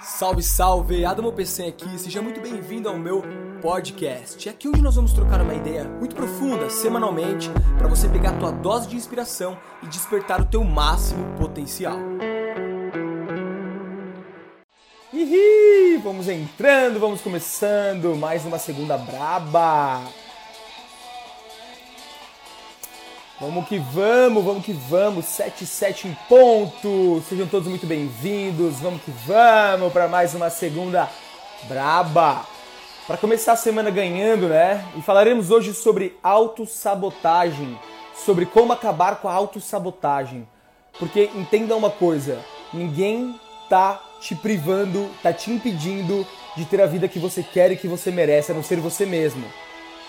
Salve, salve! Adamo PC aqui, seja muito bem-vindo ao meu podcast. É aqui onde nós vamos trocar uma ideia muito profunda, semanalmente, para você pegar a tua dose de inspiração e despertar o teu máximo potencial. Ih, vamos entrando, vamos começando mais uma segunda braba. Vamos que vamos, vamos que vamos, 7 7 em ponto. Sejam todos muito bem-vindos. Vamos que vamos para mais uma segunda braba. Para começar a semana ganhando, né? E falaremos hoje sobre autossabotagem, sobre como acabar com a autossabotagem. Porque entenda uma coisa, ninguém tá te privando, tá te impedindo de ter a vida que você quer e que você merece, a não ser você mesmo.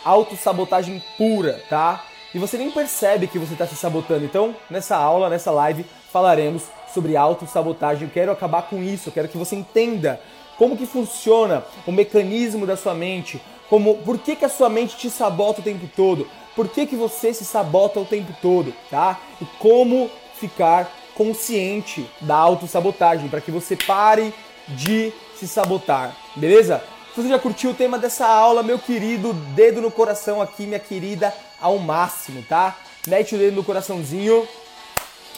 Autossabotagem pura, tá? E você nem percebe que você está se sabotando. Então, nessa aula, nessa live, falaremos sobre autossabotagem. Eu quero acabar com isso, eu quero que você entenda como que funciona o mecanismo da sua mente, como por que, que a sua mente te sabota o tempo todo, por que, que você se sabota o tempo todo, tá? E como ficar consciente da autossabotagem, para que você pare de se sabotar, beleza? Você já curtiu o tema dessa aula, meu querido, dedo no coração aqui, minha querida, ao máximo, tá? Mete o dedo no coraçãozinho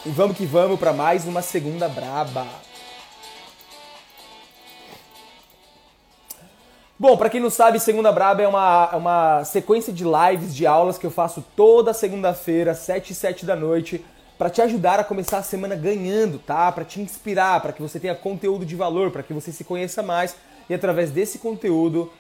e vamos que vamos para mais uma segunda braba. Bom, para quem não sabe, Segunda Braba é uma, uma sequência de lives, de aulas que eu faço toda segunda-feira, 7 e 7 da noite, para te ajudar a começar a semana ganhando, tá? Para te inspirar, para que você tenha conteúdo de valor, para que você se conheça mais e através desse conteúdo,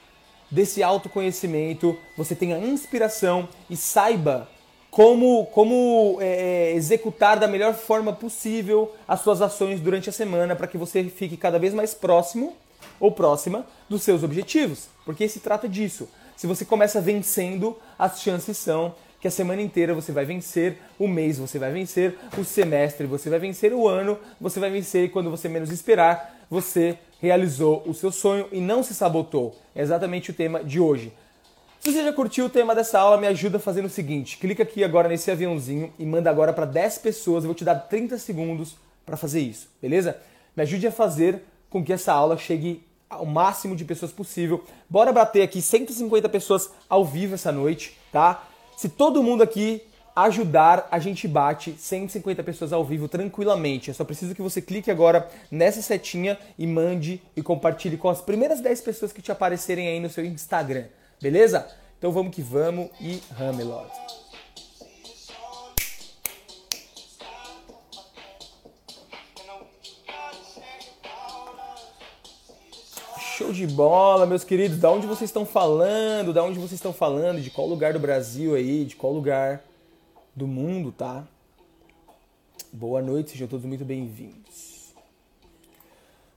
desse autoconhecimento, você tenha inspiração e saiba como, como é, é, executar da melhor forma possível as suas ações durante a semana para que você fique cada vez mais próximo ou próxima dos seus objetivos. Porque se trata disso. Se você começa vencendo, as chances são que a semana inteira você vai vencer, o mês você vai vencer, o semestre você vai vencer, o ano você vai vencer e quando você menos esperar, você realizou o seu sonho e não se sabotou. É exatamente o tema de hoje. Se você já curtiu o tema dessa aula, me ajuda fazendo o seguinte: clica aqui agora nesse aviãozinho e manda agora para 10 pessoas. Eu vou te dar 30 segundos para fazer isso, beleza? Me ajude a fazer com que essa aula chegue ao máximo de pessoas possível. Bora bater aqui 150 pessoas ao vivo essa noite, tá? Se todo mundo aqui ajudar, a gente bate 150 pessoas ao vivo tranquilamente. Eu só preciso que você clique agora nessa setinha e mande e compartilhe com as primeiras 10 pessoas que te aparecerem aí no seu Instagram. Beleza? Então vamos que vamos e Ramelot. Show de bola, meus queridos. Da onde vocês estão falando? Da onde vocês estão falando? De qual lugar do Brasil aí? De qual lugar do mundo, tá? Boa noite, sejam todos muito bem-vindos.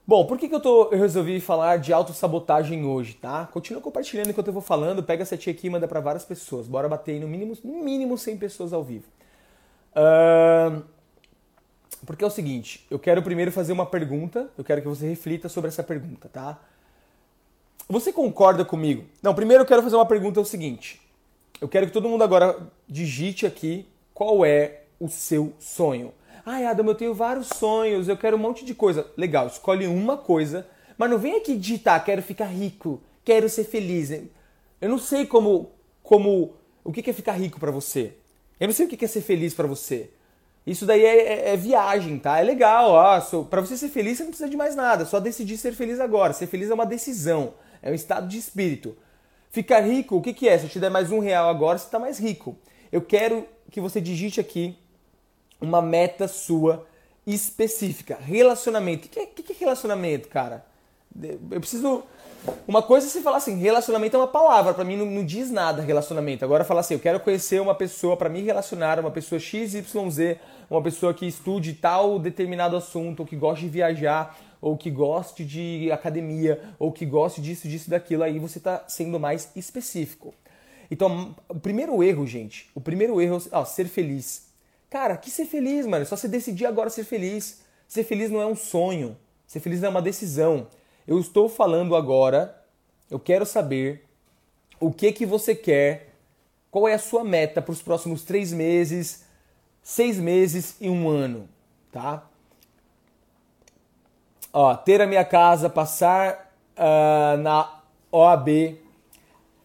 Bom, por que, que eu, tô, eu resolvi falar de autossabotagem hoje, tá? Continua compartilhando enquanto eu vou falando, pega essa tia aqui e manda para várias pessoas. Bora bater aí no mínimo, no mínimo 100 pessoas ao vivo. Uh, porque é o seguinte, eu quero primeiro fazer uma pergunta, eu quero que você reflita sobre essa pergunta, tá? Você concorda comigo? Não, primeiro eu quero fazer uma pergunta é o seguinte. Eu quero que todo mundo agora digite aqui qual é o seu sonho. Ai, Adam, eu tenho vários sonhos, eu quero um monte de coisa. Legal, escolhe uma coisa, mas não vem aqui digitar, quero ficar rico, quero ser feliz. Eu não sei como, como, o que é ficar rico para você. Eu não sei o que é ser feliz para você. Isso daí é, é, é, viagem, tá? É legal, ó. Para você ser feliz, você não precisa de mais nada. Só decidir ser feliz agora. Ser feliz é uma decisão, é um estado de espírito. Ficar rico, o que, que é? Se eu te der mais um real agora, você está mais rico. Eu quero que você digite aqui uma meta sua específica. Relacionamento. O que, que, que é relacionamento, cara? Eu preciso. Uma coisa é você falar assim, relacionamento é uma palavra, para mim não, não, diz nada relacionamento. Agora falar assim, eu quero conhecer uma pessoa para me relacionar, uma pessoa XYZ, uma pessoa que estude tal determinado assunto, que goste de viajar, ou que goste de academia, ou que goste disso, disso, daquilo, aí você está sendo mais específico. Então, o primeiro erro, gente, o primeiro erro é ser feliz. Cara, que ser feliz, mano? É só você decidir agora ser feliz. Ser feliz não é um sonho. Ser feliz não é uma decisão. Eu estou falando agora, eu quero saber o que que você quer, qual é a sua meta para os próximos três meses, seis meses e um ano, tá? Ó, ter a minha casa, passar uh, na OAB,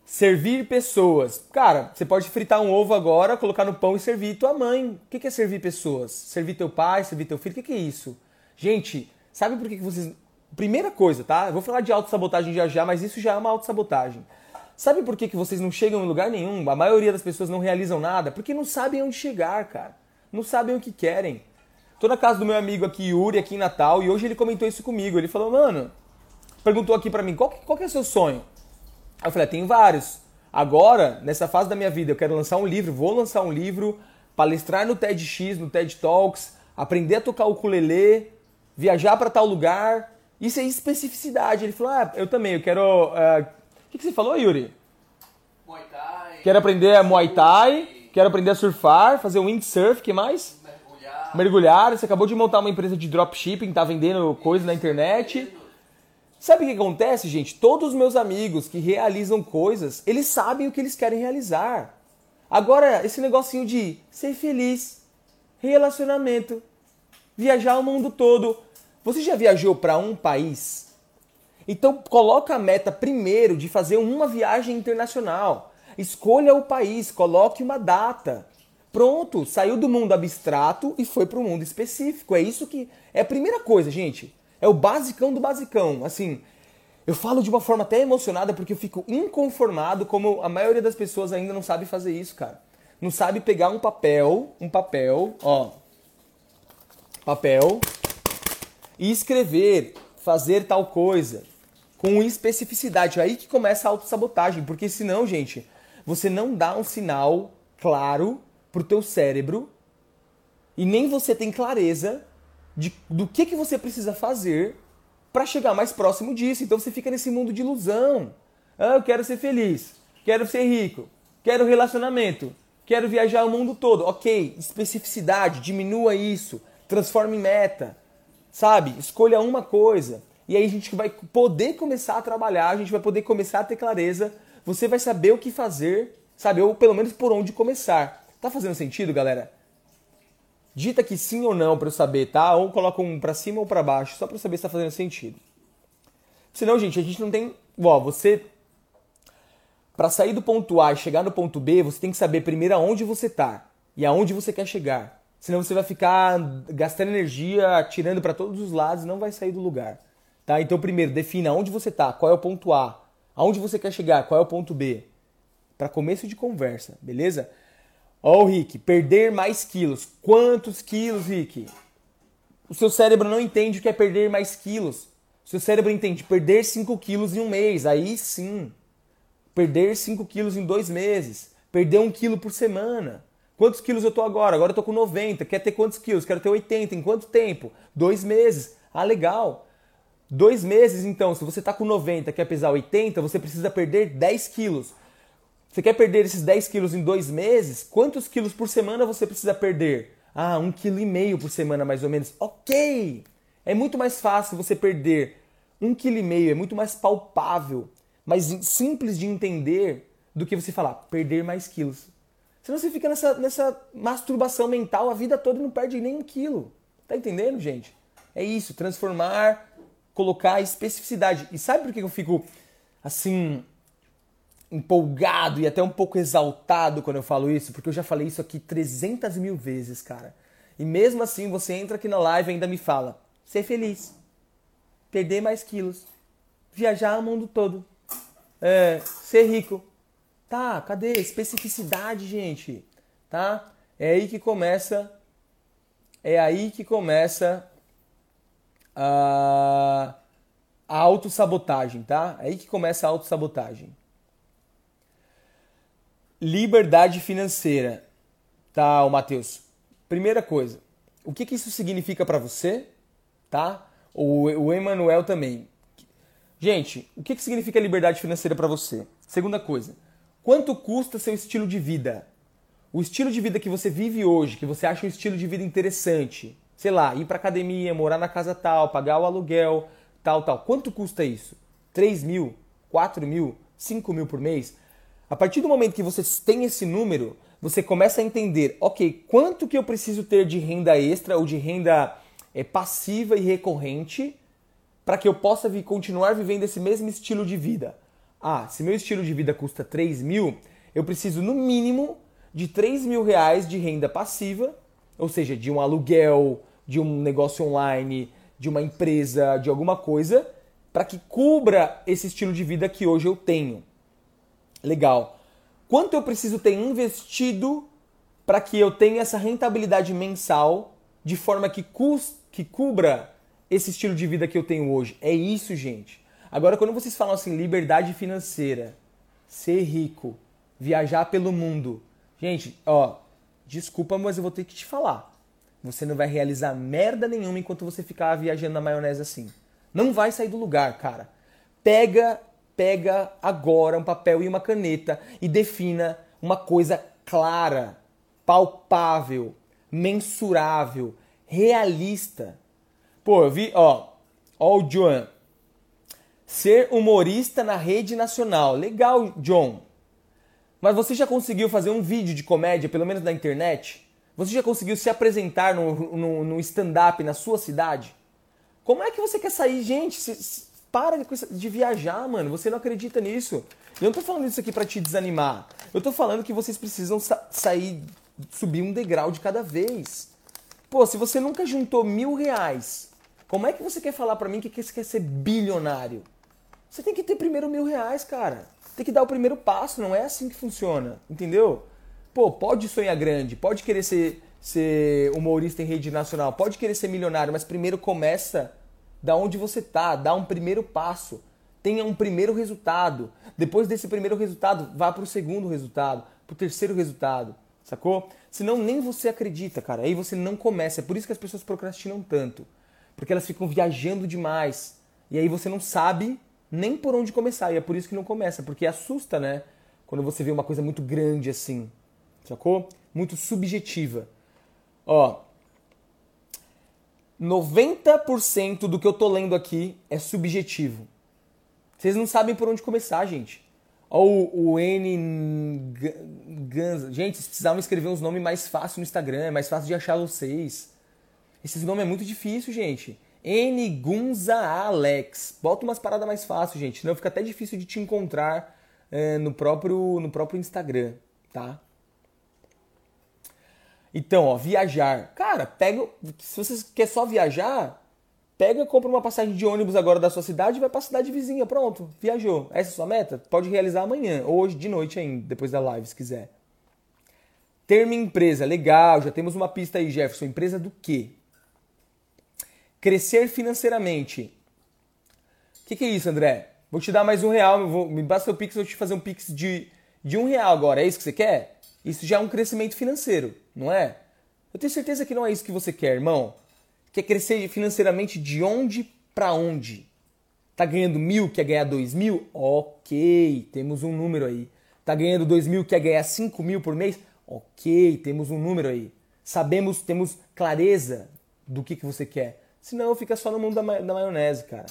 servir pessoas. Cara, você pode fritar um ovo agora, colocar no pão e servir tua mãe. O que é servir pessoas? Servir teu pai, servir teu filho? O que é isso? Gente, sabe por que vocês. Primeira coisa, tá? Eu vou falar de autossabotagem já já, mas isso já é uma autossabotagem. Sabe por que, vocês não chegam em lugar nenhum? A maioria das pessoas não realizam nada? Porque não sabem onde chegar, cara. Não sabem o que querem. Tô na casa do meu amigo aqui, Yuri, aqui em Natal, e hoje ele comentou isso comigo. Ele falou, mano, perguntou aqui pra mim, qual que, qual que é o seu sonho? Aí eu falei, ah, tem vários. Agora, nessa fase da minha vida, eu quero lançar um livro, vou lançar um livro, palestrar no TEDx, no TED Talks, aprender a tocar o ukulele, viajar para tal lugar. Isso é especificidade. Ele falou, ah, eu também, eu quero... Uh... O que, que você falou, Yuri? Muay Thai. Quero aprender a Muay Thai, quero aprender a surfar, fazer windsurf, que mais? Mergulhar, você acabou de montar uma empresa de dropshipping, tá vendendo coisa na internet. Sabe o que acontece, gente? Todos os meus amigos que realizam coisas, eles sabem o que eles querem realizar. Agora, esse negocinho de ser feliz, relacionamento, viajar o mundo todo. Você já viajou para um país? Então coloca a meta primeiro de fazer uma viagem internacional. Escolha o país, coloque uma data. Pronto, saiu do mundo abstrato e foi para o mundo específico. É isso que é a primeira coisa, gente. É o basicão do basicão. Assim, eu falo de uma forma até emocionada porque eu fico inconformado como a maioria das pessoas ainda não sabe fazer isso, cara. Não sabe pegar um papel, um papel, ó, papel e escrever, fazer tal coisa com especificidade. É aí que começa a autossabotagem, porque senão, gente, você não dá um sinal claro pro teu cérebro e nem você tem clareza de, do que, que você precisa fazer para chegar mais próximo disso. Então você fica nesse mundo de ilusão. Ah, eu quero ser feliz, quero ser rico, quero relacionamento, quero viajar o mundo todo. Ok, especificidade, diminua isso, transforme em meta, sabe? Escolha uma coisa. E aí a gente vai poder começar a trabalhar, a gente vai poder começar a ter clareza, você vai saber o que fazer, sabe? Ou pelo menos por onde começar. Tá fazendo sentido, galera? Dita que sim ou não para eu saber, tá? Ou coloca um para cima ou para baixo, só para eu saber se tá fazendo sentido. Senão, gente, a gente não tem, ó, você para sair do ponto A e chegar no ponto B, você tem que saber primeiro aonde você tá e aonde você quer chegar. Senão você vai ficar gastando energia, atirando para todos os lados e não vai sair do lugar. Tá? Então, primeiro, defina onde você tá, qual é o ponto A, aonde você quer chegar, qual é o ponto B. Para começo de conversa, beleza? Ó, oh, Rick, perder mais quilos. Quantos quilos, Rick? O seu cérebro não entende o que é perder mais quilos. O seu cérebro entende perder 5 quilos em um mês. Aí sim. Perder 5 quilos em dois meses. Perder 1 um quilo por semana. Quantos quilos eu tô agora? Agora eu tô com 90. Quer ter quantos quilos? Quero ter 80. Em quanto tempo? Dois meses. Ah, legal. Dois meses, então, se você tá com 90, quer pesar 80, você precisa perder 10 quilos. Você quer perder esses 10 quilos em dois meses? Quantos quilos por semana você precisa perder? Ah, um quilo e meio por semana, mais ou menos. Ok! É muito mais fácil você perder um quilo e meio, é muito mais palpável, mais simples de entender do que você falar perder mais quilos. Senão você fica nessa, nessa masturbação mental a vida toda e não perde nem um quilo. Tá entendendo, gente? É isso, transformar, colocar especificidade. E sabe por que eu fico assim empolgado e até um pouco exaltado quando eu falo isso, porque eu já falei isso aqui 300 mil vezes, cara. E mesmo assim você entra aqui na live e ainda me fala: ser feliz, perder mais quilos, viajar o mundo todo, é, ser rico. Tá, cadê? Especificidade, gente. Tá? É aí que começa. É aí que começa a, a autossabotagem, tá? É aí que começa a autossabotagem. Liberdade financeira. Tá, o Matheus. Primeira coisa, o que, que isso significa para você? Tá? O, o Emanuel também. Gente, o que, que significa liberdade financeira para você? Segunda coisa, quanto custa seu estilo de vida? O estilo de vida que você vive hoje, que você acha um estilo de vida interessante, sei lá, ir para academia, morar na casa tal, pagar o aluguel, tal, tal. Quanto custa isso? 3 mil? 4 mil? 5 mil por mês? A partir do momento que você tem esse número, você começa a entender, ok, quanto que eu preciso ter de renda extra ou de renda é, passiva e recorrente para que eu possa vi, continuar vivendo esse mesmo estilo de vida? Ah, se meu estilo de vida custa 3 mil, eu preciso no mínimo de 3 mil reais de renda passiva, ou seja, de um aluguel, de um negócio online, de uma empresa, de alguma coisa, para que cubra esse estilo de vida que hoje eu tenho. Legal. Quanto eu preciso ter investido para que eu tenha essa rentabilidade mensal de forma que, que cubra esse estilo de vida que eu tenho hoje? É isso, gente. Agora, quando vocês falam assim, liberdade financeira, ser rico, viajar pelo mundo, gente, ó, desculpa, mas eu vou ter que te falar. Você não vai realizar merda nenhuma enquanto você ficar viajando na maionese assim. Não vai sair do lugar, cara. Pega, pega agora um papel e uma caneta e defina uma coisa clara, palpável, mensurável, realista. Pô, eu vi, ó, ó o John. Ser humorista na rede nacional. Legal, John. Mas você já conseguiu fazer um vídeo de comédia, pelo menos na internet? Você já conseguiu se apresentar no, no, no stand-up na sua cidade? Como é que você quer sair, gente? Se, se, para de, viajar, mano. Você não acredita nisso. Eu não tô falando isso aqui para te desanimar. Eu tô falando que vocês precisam sa sair, subir um degrau de cada vez. Pô, se você nunca juntou mil reais, como é que você quer falar para mim que você quer ser bilionário? Você tem que ter primeiro mil reais, cara. Tem que dar o primeiro passo, não é assim que funciona, entendeu? Pô, pode sonhar grande, pode querer ser, ser humorista em rede nacional, pode querer ser milionário, mas primeiro começa da onde você tá, dá um primeiro passo, tenha um primeiro resultado. Depois desse primeiro resultado, vá para o segundo resultado, para o terceiro resultado, sacou? Senão nem você acredita, cara. Aí você não começa. É por isso que as pessoas procrastinam tanto, porque elas ficam viajando demais. E aí você não sabe nem por onde começar. E é por isso que não começa, porque assusta, né? Quando você vê uma coisa muito grande assim, sacou? Muito subjetiva. Ó, 90% do que eu tô lendo aqui é subjetivo. Vocês não sabem por onde começar, gente. Ó, o, N. Gans. Gente, vocês precisavam escrever uns nomes mais fáceis no Instagram, é mais fácil de achar vocês. Esses nomes é muito difícil, gente. N Gunza Alex. Bota umas paradas mais fáceis, gente. Senão fica até difícil de te encontrar é, no, próprio, no próprio Instagram, tá? Então, ó, viajar. Cara, pega. Se você quer só viajar, pega, compra uma passagem de ônibus agora da sua cidade e vai pra cidade vizinha. Pronto, viajou. Essa é a sua meta? Pode realizar amanhã, ou hoje de noite ainda, depois da live, se quiser. Ter minha empresa, legal, já temos uma pista aí, Jefferson. Empresa do quê? Crescer financeiramente. O que, que, é isso, André? Vou te dar mais um real, vou, me basta o Pix, eu vou te fazer um Pix de, de um real agora. É isso que você quer? Isso já é um crescimento financeiro, não é? Eu tenho certeza que não é isso que você quer, irmão. Quer crescer financeiramente de onde para onde? Tá ganhando mil, quer ganhar dois mil? Ok, temos um número aí. Tá ganhando dois mil, quer ganhar cinco mil por mês? Ok, temos um número aí. Sabemos, temos clareza do que, que você quer. Senão fica só no mundo da, ma da maionese, cara.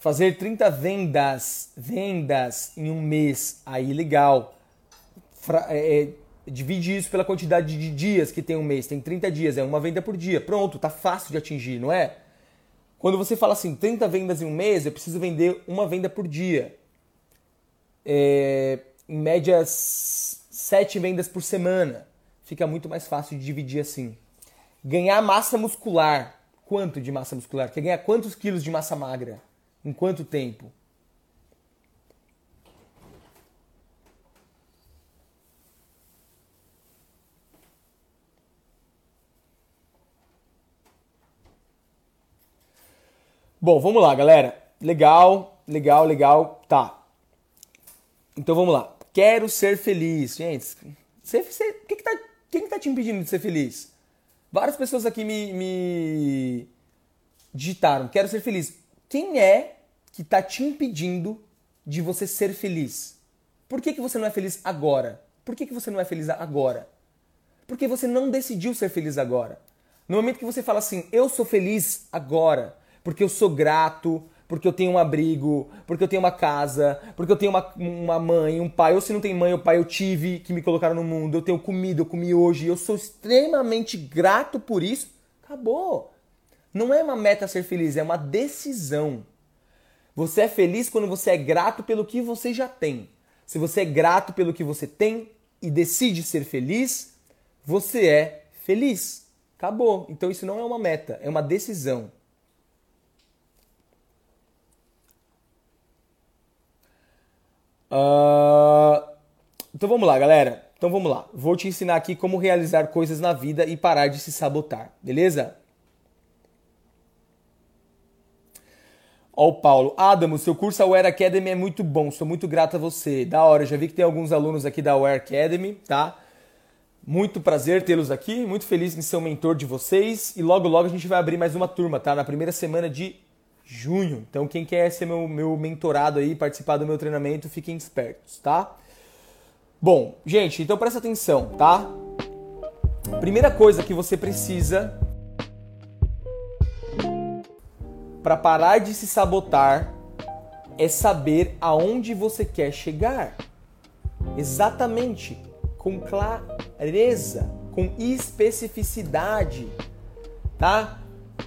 Fazer 30 vendas, vendas em um mês, aí legal. Fra é, é, divide isso pela quantidade de dias que tem um mês. Tem 30 dias, é uma venda por dia. Pronto, tá fácil de atingir, não é? Quando você fala assim, 30 vendas em um mês, eu preciso vender uma venda por dia. É, em média, 7 vendas por semana fica muito mais fácil de dividir assim. Ganhar massa muscular. Quanto de massa muscular? Quer ganhar quantos quilos de massa magra? Em quanto tempo? Bom, vamos lá, galera. Legal, legal, legal. Tá. Então vamos lá. Quero ser feliz. Gente, que que tá quem está te impedindo de ser feliz? Várias pessoas aqui me, me digitaram, quero ser feliz. Quem é que está te impedindo de você ser feliz? Por que, que você não é feliz agora? Por que, que você não é feliz agora? Porque você não decidiu ser feliz agora. No momento que você fala assim, eu sou feliz agora, porque eu sou grato, porque eu tenho um abrigo, porque eu tenho uma casa, porque eu tenho uma, uma mãe, um pai, ou se não tem mãe ou pai, eu tive, que me colocaram no mundo, eu tenho comida, eu comi hoje, eu sou extremamente grato por isso, acabou. Não é uma meta ser feliz, é uma decisão. Você é feliz quando você é grato pelo que você já tem. Se você é grato pelo que você tem e decide ser feliz, você é feliz. Acabou. Então isso não é uma meta, é uma decisão. Uh, então vamos lá, galera. Então vamos lá. Vou te ensinar aqui como realizar coisas na vida e parar de se sabotar, beleza? Ó o Paulo. Adamo, seu curso Aware Academy é muito bom. Sou muito grato a você. Da hora. Já vi que tem alguns alunos aqui da Aware Academy, tá? Muito prazer tê-los aqui. Muito feliz em ser o mentor de vocês. E logo, logo a gente vai abrir mais uma turma, tá? Na primeira semana de junho. Então, quem quer ser meu, meu mentorado aí, participar do meu treinamento, fiquem espertos, tá? Bom, gente, então presta atenção, tá? Primeira coisa que você precisa para parar de se sabotar é saber aonde você quer chegar. Exatamente, com clareza, com especificidade, tá?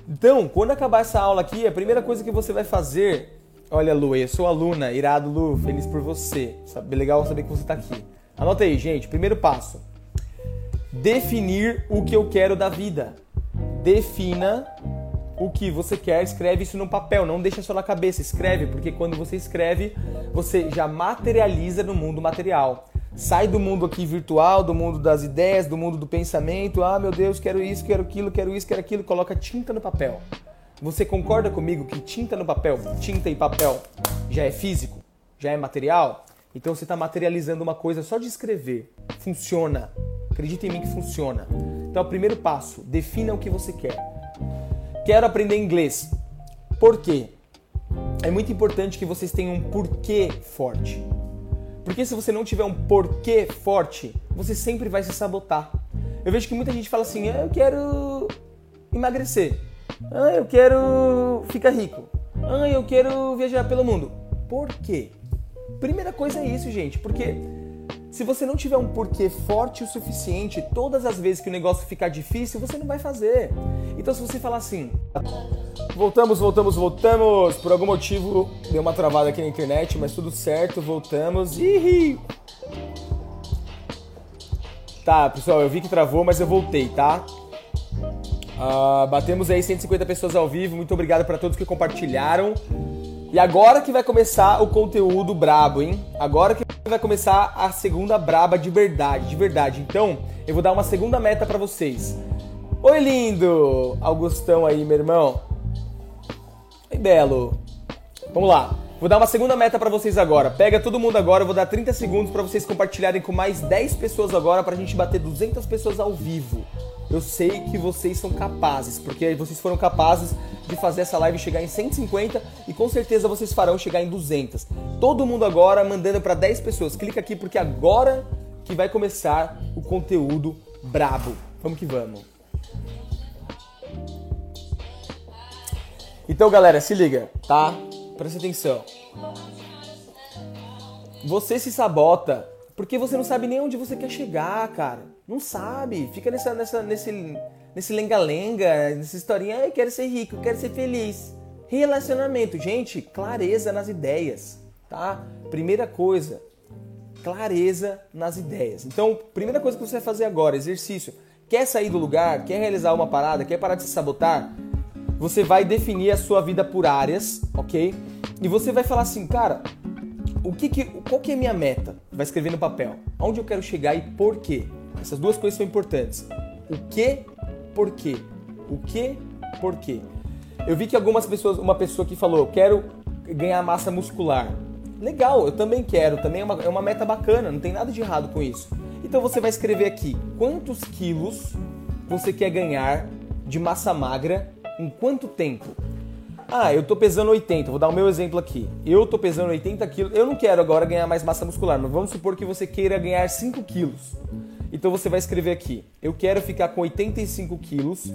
Então, quando acabar essa aula aqui, a primeira coisa que você vai fazer, olha, Lu, eu sou aluna, irado, Lu, feliz por você. Sabe, legal saber que você está aqui. Anota aí, gente. Primeiro passo: definir o que eu quero da vida. Defina o que você quer, escreve isso no papel, não deixa só na cabeça, escreve, porque quando você escreve, você já materializa no mundo material. Sai do mundo aqui virtual, do mundo das ideias, do mundo do pensamento. Ah, meu Deus, quero isso, quero aquilo, quero isso, quero aquilo. Coloca tinta no papel. Você concorda comigo que tinta no papel, tinta e papel já é físico, já é material? Então você está materializando uma coisa só de escrever. Funciona. Acredita em mim que funciona. Então, primeiro passo: defina o que você quer. Quero aprender inglês. Por quê? É muito importante que vocês tenham um porquê forte. Porque se você não tiver um porquê forte, você sempre vai se sabotar. Eu vejo que muita gente fala assim: ah, eu quero emagrecer. Ah, eu quero ficar rico. Ah, eu quero viajar pelo mundo. Por quê? Primeira coisa é isso, gente, porque se você não tiver um porquê forte o suficiente, todas as vezes que o negócio ficar difícil, você não vai fazer. Então, se você falar assim, voltamos, voltamos, voltamos, por algum motivo deu uma travada aqui na internet, mas tudo certo, voltamos. Ih! Tá, pessoal, eu vi que travou, mas eu voltei, tá? Uh, batemos aí 150 pessoas ao vivo. Muito obrigado para todos que compartilharam. E agora que vai começar o conteúdo brabo, hein? Agora que vai começar a segunda braba de verdade, de verdade. Então, eu vou dar uma segunda meta para vocês. Oi, lindo! Augustão aí, meu irmão. Oi, belo. Vamos lá. Vou dar uma segunda meta para vocês agora. Pega todo mundo agora, eu vou dar 30 segundos para vocês compartilharem com mais 10 pessoas agora pra gente bater 200 pessoas ao vivo. Eu sei que vocês são capazes, porque vocês foram capazes de fazer essa live chegar em 150 e com certeza vocês farão chegar em 200. Todo mundo agora mandando para 10 pessoas. Clica aqui porque agora que vai começar o conteúdo brabo. Vamos que vamos. Então, galera, se liga, tá? Presta atenção. Você se sabota porque você não sabe nem onde você quer chegar, cara. Não sabe. Fica nessa, nessa, nesse, nesse lenga-lenga, nessa historinha. Eu quero ser rico, eu quero ser feliz. Relacionamento, gente, clareza nas ideias, tá? Primeira coisa, clareza nas ideias. Então, primeira coisa que você vai fazer agora, exercício. Quer sair do lugar? Quer realizar uma parada? Quer parar de se sabotar? Você vai definir a sua vida por áreas, ok? E você vai falar assim, cara, o que, que qual que é a minha meta? Vai escrever no papel. Onde eu quero chegar e por quê? Essas duas coisas são importantes. O que, por quê? O que, por quê? Eu vi que algumas pessoas, uma pessoa que falou, quero ganhar massa muscular. Legal, eu também quero, também é uma, é uma meta bacana, não tem nada de errado com isso. Então você vai escrever aqui quantos quilos você quer ganhar de massa magra em quanto tempo? Ah, eu tô pesando 80, vou dar o meu exemplo aqui. Eu tô pesando 80 quilos, eu não quero agora ganhar mais massa muscular, mas vamos supor que você queira ganhar 5 quilos. Então você vai escrever aqui: eu quero ficar com 85 quilos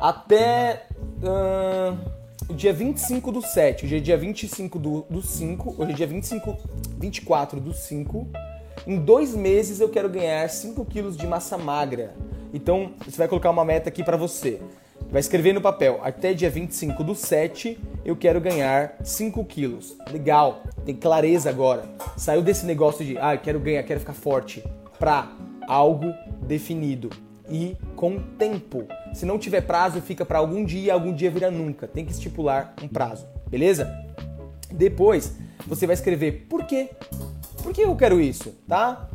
até uh, dia 25 do 7, hoje é dia 25 do, do 5, hoje é dia 25, 24 do 5. Em dois meses eu quero ganhar 5 quilos de massa magra. Então você vai colocar uma meta aqui para você. Vai escrever no papel, até dia 25 do 7 eu quero ganhar 5 quilos. Legal, tem clareza agora. Saiu desse negócio de, ah, eu quero ganhar, quero ficar forte, pra algo definido e com tempo. Se não tiver prazo, fica para algum dia, algum dia vira nunca. Tem que estipular um prazo, beleza? Depois, você vai escrever por quê? Por que eu quero isso, tá?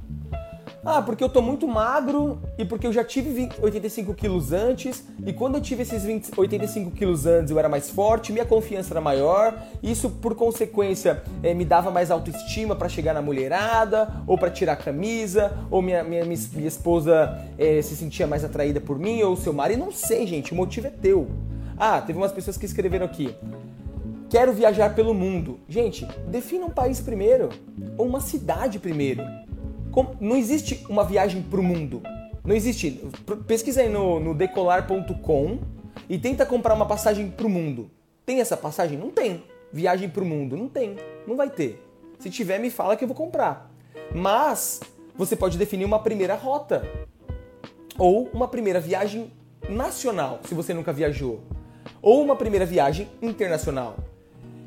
Ah, porque eu tô muito magro e porque eu já tive 20, 85 quilos antes e quando eu tive esses 20, 85 quilos antes eu era mais forte, minha confiança era maior, isso por consequência é, me dava mais autoestima para chegar na mulherada ou para tirar a camisa ou minha, minha, minha esposa é, se sentia mais atraída por mim ou seu marido, não sei gente, o motivo é teu. Ah, teve umas pessoas que escreveram aqui. Quero viajar pelo mundo. Gente, defina um país primeiro ou uma cidade primeiro. Não existe uma viagem para o mundo. Não existe. Pesquisa aí no, no decolar.com e tenta comprar uma passagem para o mundo. Tem essa passagem? Não tem. Viagem para o mundo? Não tem. Não vai ter. Se tiver, me fala que eu vou comprar. Mas você pode definir uma primeira rota ou uma primeira viagem nacional, se você nunca viajou, ou uma primeira viagem internacional.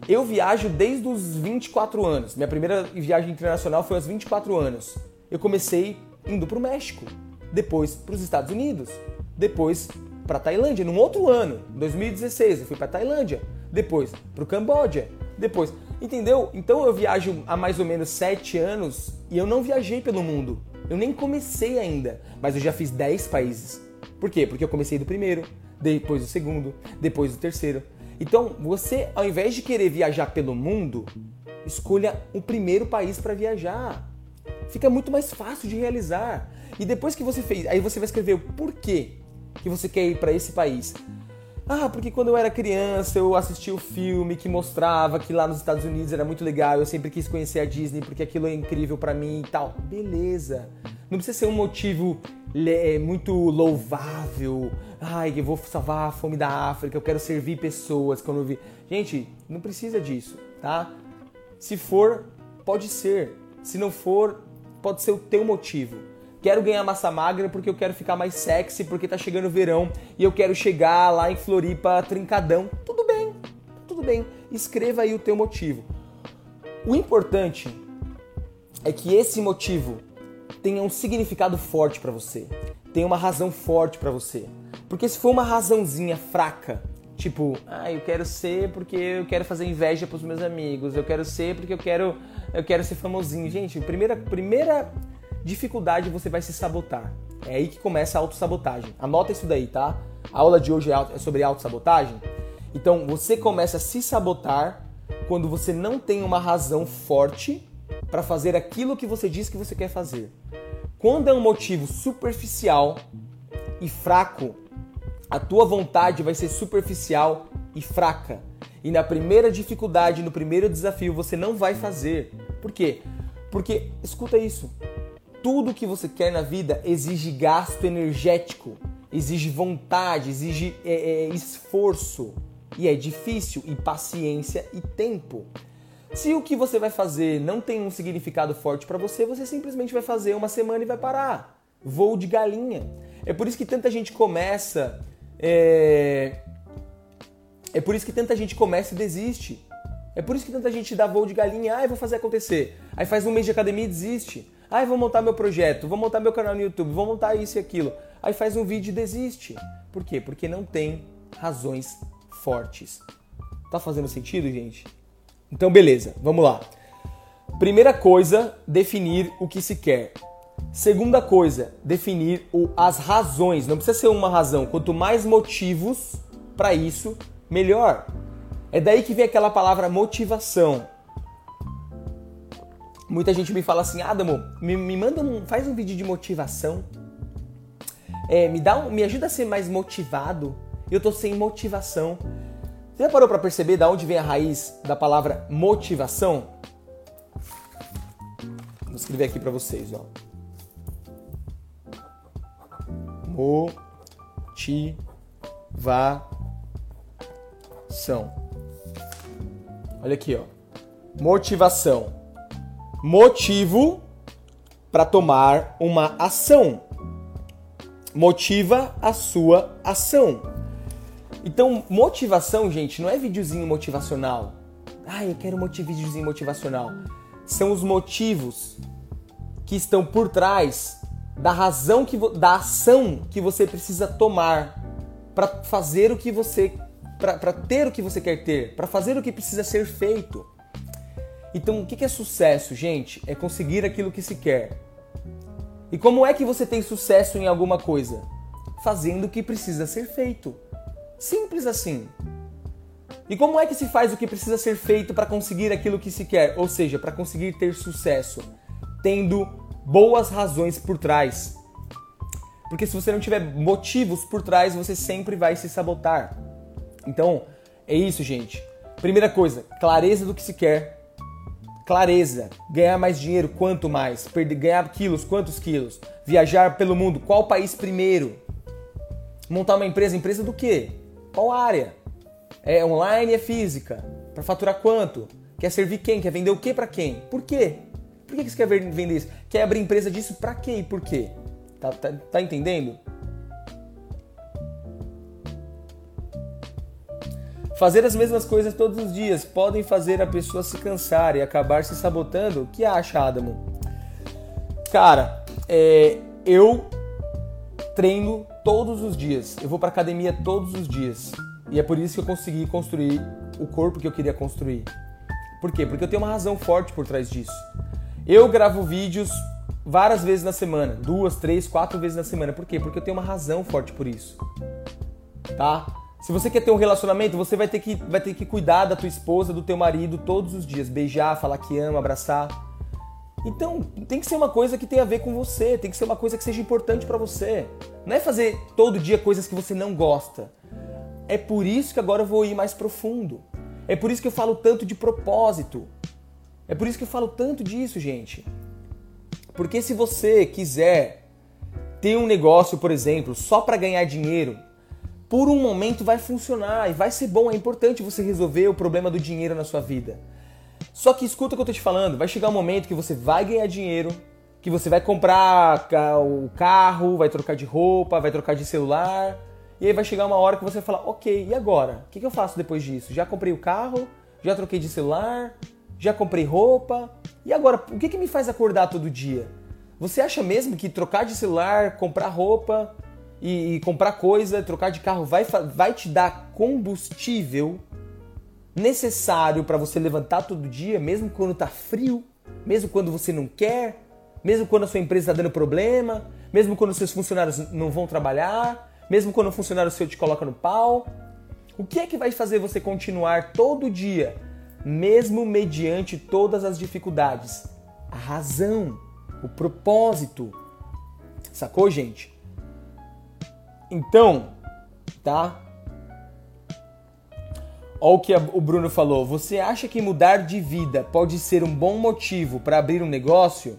Eu viajo desde os 24 anos. Minha primeira viagem internacional foi aos 24 anos eu comecei indo para o México, depois para os Estados Unidos, depois para Tailândia, num outro ano, 2016, eu fui para Tailândia, depois para o Camboja, depois, entendeu? Então eu viajo há mais ou menos sete anos e eu não viajei pelo mundo, eu nem comecei ainda, mas eu já fiz 10 países. Por quê? Porque eu comecei do primeiro, depois do segundo, depois do terceiro. Então, você, ao invés de querer viajar pelo mundo, escolha o primeiro país para viajar fica muito mais fácil de realizar. E depois que você fez, aí você vai escrever o porquê que você quer ir para esse país. Ah, porque quando eu era criança eu assisti o filme que mostrava que lá nos Estados Unidos era muito legal, eu sempre quis conhecer a Disney porque aquilo é incrível para mim e tal. Beleza. Não precisa ser um motivo é, muito louvável. Ai, eu vou salvar a fome da África, eu quero servir pessoas quando eu vi. Gente, não precisa disso, tá? Se for, pode ser. Se não for, pode ser o teu motivo. Quero ganhar massa magra porque eu quero ficar mais sexy, porque tá chegando o verão e eu quero chegar lá em Floripa trincadão. Tudo bem, tudo bem. Escreva aí o teu motivo. O importante é que esse motivo tenha um significado forte para você, tenha uma razão forte para você. Porque se for uma razãozinha fraca, tipo, ah, eu quero ser porque eu quero fazer inveja pros meus amigos, eu quero ser porque eu quero eu quero ser famosinho. Gente, primeira, primeira dificuldade você vai se sabotar. É aí que começa a autossabotagem. Anota isso daí, tá? A aula de hoje é, é sobre autossabotagem. Então, você começa a se sabotar quando você não tem uma razão forte para fazer aquilo que você diz que você quer fazer. Quando é um motivo superficial e fraco, a tua vontade vai ser superficial e fraca. E na primeira dificuldade, no primeiro desafio, você não vai fazer. Por quê? Porque, escuta isso, tudo que você quer na vida exige gasto energético, exige vontade, exige é, é, esforço. E é difícil, e paciência e tempo. Se o que você vai fazer não tem um significado forte para você, você simplesmente vai fazer uma semana e vai parar. Voo de galinha. É por isso que tanta gente começa é, é por isso que tanta gente começa e desiste. É por isso que tanta gente dá voo de galinha, ah, vou fazer acontecer. Aí faz um mês de academia e desiste. Ah, vou montar meu projeto, vou montar meu canal no YouTube, vou montar isso e aquilo. Aí faz um vídeo e desiste. Por quê? Porque não tem razões fortes. Tá fazendo sentido, gente? Então, beleza, vamos lá. Primeira coisa, definir o que se quer. Segunda coisa, definir o, as razões. Não precisa ser uma razão. Quanto mais motivos para isso, melhor. É daí que vem aquela palavra motivação. Muita gente me fala assim, Adamo, me, me manda um, faz um vídeo de motivação. É, me dá um, me ajuda a ser mais motivado. Eu tô sem motivação. Você já parou para perceber da onde vem a raiz da palavra motivação? Vou escrever aqui para vocês, ó. Motivação. Olha aqui, ó. Motivação. Motivo para tomar uma ação. Motiva a sua ação. Então, motivação, gente, não é videozinho motivacional. Ah, eu quero um videozinho motivacional. São os motivos que estão por trás da razão que da ação que você precisa tomar para fazer o que você para ter o que você quer ter, para fazer o que precisa ser feito. Então, o que é sucesso, gente? É conseguir aquilo que se quer. E como é que você tem sucesso em alguma coisa? Fazendo o que precisa ser feito. Simples assim. E como é que se faz o que precisa ser feito para conseguir aquilo que se quer? Ou seja, para conseguir ter sucesso? Tendo boas razões por trás. Porque se você não tiver motivos por trás, você sempre vai se sabotar. Então, é isso, gente. Primeira coisa, clareza do que se quer. Clareza. Ganhar mais dinheiro, quanto mais? Perder, ganhar quilos, quantos quilos? Viajar pelo mundo, qual país primeiro? Montar uma empresa, empresa do quê? Qual área? É online, é física? Para faturar quanto? Quer servir quem? Quer vender o que para quem? Por quê? Por que você quer vender isso? Quer abrir empresa disso para quê e por quê? Tá, tá, tá entendendo? Fazer as mesmas coisas todos os dias podem fazer a pessoa se cansar e acabar se sabotando. O que acha, Adamo? Cara, é, eu treino todos os dias. Eu vou para academia todos os dias. E é por isso que eu consegui construir o corpo que eu queria construir. Por quê? Porque eu tenho uma razão forte por trás disso. Eu gravo vídeos várias vezes na semana, duas, três, quatro vezes na semana. Por quê? Porque eu tenho uma razão forte por isso. Tá? Se você quer ter um relacionamento, você vai ter que, vai ter que cuidar da tua esposa, do teu marido todos os dias, beijar, falar que ama, abraçar. Então, tem que ser uma coisa que tenha a ver com você, tem que ser uma coisa que seja importante para você. Não é fazer todo dia coisas que você não gosta. É por isso que agora eu vou ir mais profundo. É por isso que eu falo tanto de propósito. É por isso que eu falo tanto disso, gente. Porque se você quiser ter um negócio, por exemplo, só para ganhar dinheiro, por um momento vai funcionar e vai ser bom, é importante você resolver o problema do dinheiro na sua vida. Só que escuta o que eu tô te falando, vai chegar um momento que você vai ganhar dinheiro, que você vai comprar o carro, vai trocar de roupa, vai trocar de celular, e aí vai chegar uma hora que você vai falar, ok, e agora? O que, eu faço depois disso? Já comprei o carro, já troquei de celular, já comprei roupa, e agora, o que, que me faz acordar todo dia? Você acha mesmo que trocar de celular, comprar roupa, e, e comprar coisa, trocar de carro vai, vai te dar combustível necessário para você levantar todo dia, mesmo quando tá frio, mesmo quando você não quer, mesmo quando a sua empresa está dando problema, mesmo quando seus funcionários não vão trabalhar, mesmo quando o funcionário seu te coloca no pau. O que é que vai fazer você continuar todo dia, mesmo mediante todas as dificuldades? A razão, o propósito. Sacou, gente? Então, tá? Olha o que o Bruno falou. Você acha que mudar de vida pode ser um bom motivo para abrir um negócio?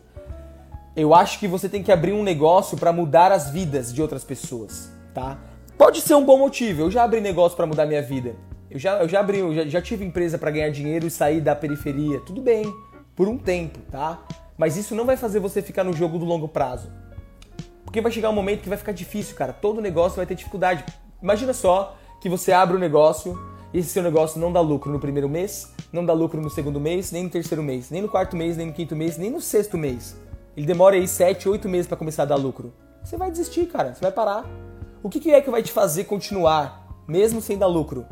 Eu acho que você tem que abrir um negócio para mudar as vidas de outras pessoas, tá? Pode ser um bom motivo. Eu já abri negócio para mudar minha vida. Eu já, eu já abri, eu já, já tive empresa para ganhar dinheiro e sair da periferia. Tudo bem, por um tempo, tá? Mas isso não vai fazer você ficar no jogo do longo prazo. Porque vai chegar um momento que vai ficar difícil, cara. Todo negócio vai ter dificuldade. Imagina só que você abre um negócio e esse seu negócio não dá lucro no primeiro mês, não dá lucro no segundo mês, nem no terceiro mês, nem no quarto mês, nem no quinto mês, nem no sexto mês. Ele demora aí sete, oito meses para começar a dar lucro. Você vai desistir, cara. Você vai parar. O que é que vai te fazer continuar, mesmo sem dar lucro?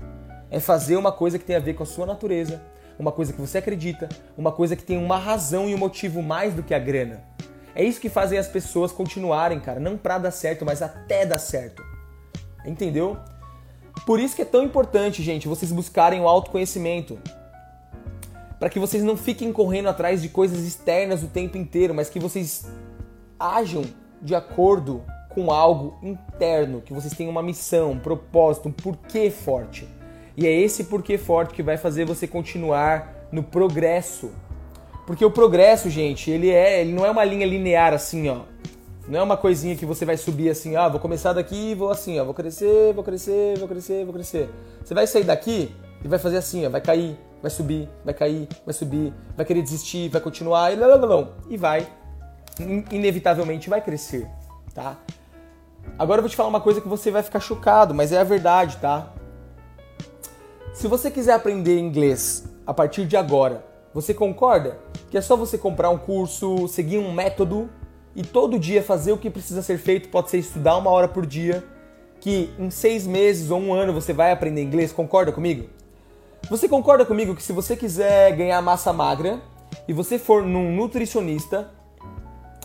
É fazer uma coisa que tem a ver com a sua natureza, uma coisa que você acredita, uma coisa que tem uma razão e um motivo mais do que a grana. É isso que fazem as pessoas continuarem, cara. Não pra dar certo, mas até dar certo. Entendeu? Por isso que é tão importante, gente, vocês buscarem o autoconhecimento. Para que vocês não fiquem correndo atrás de coisas externas o tempo inteiro, mas que vocês ajam de acordo com algo interno, que vocês tenham uma missão, um propósito, um porquê forte. E é esse porquê forte que vai fazer você continuar no progresso porque o progresso, gente, ele é, ele não é uma linha linear assim, ó. Não é uma coisinha que você vai subir assim, ah, vou começar daqui e vou assim, ó, vou crescer, vou crescer, vou crescer, vou crescer. Você vai sair daqui e vai fazer assim, ó, vai cair, vai subir, vai cair, vai subir, vai querer desistir, vai continuar e não, não, não, e vai inevitavelmente vai crescer, tá? Agora eu vou te falar uma coisa que você vai ficar chocado, mas é a verdade, tá? Se você quiser aprender inglês a partir de agora, você concorda que é só você comprar um curso, seguir um método e todo dia fazer o que precisa ser feito? Pode ser estudar uma hora por dia, que em seis meses ou um ano você vai aprender inglês? Concorda comigo? Você concorda comigo que se você quiser ganhar massa magra e você for num nutricionista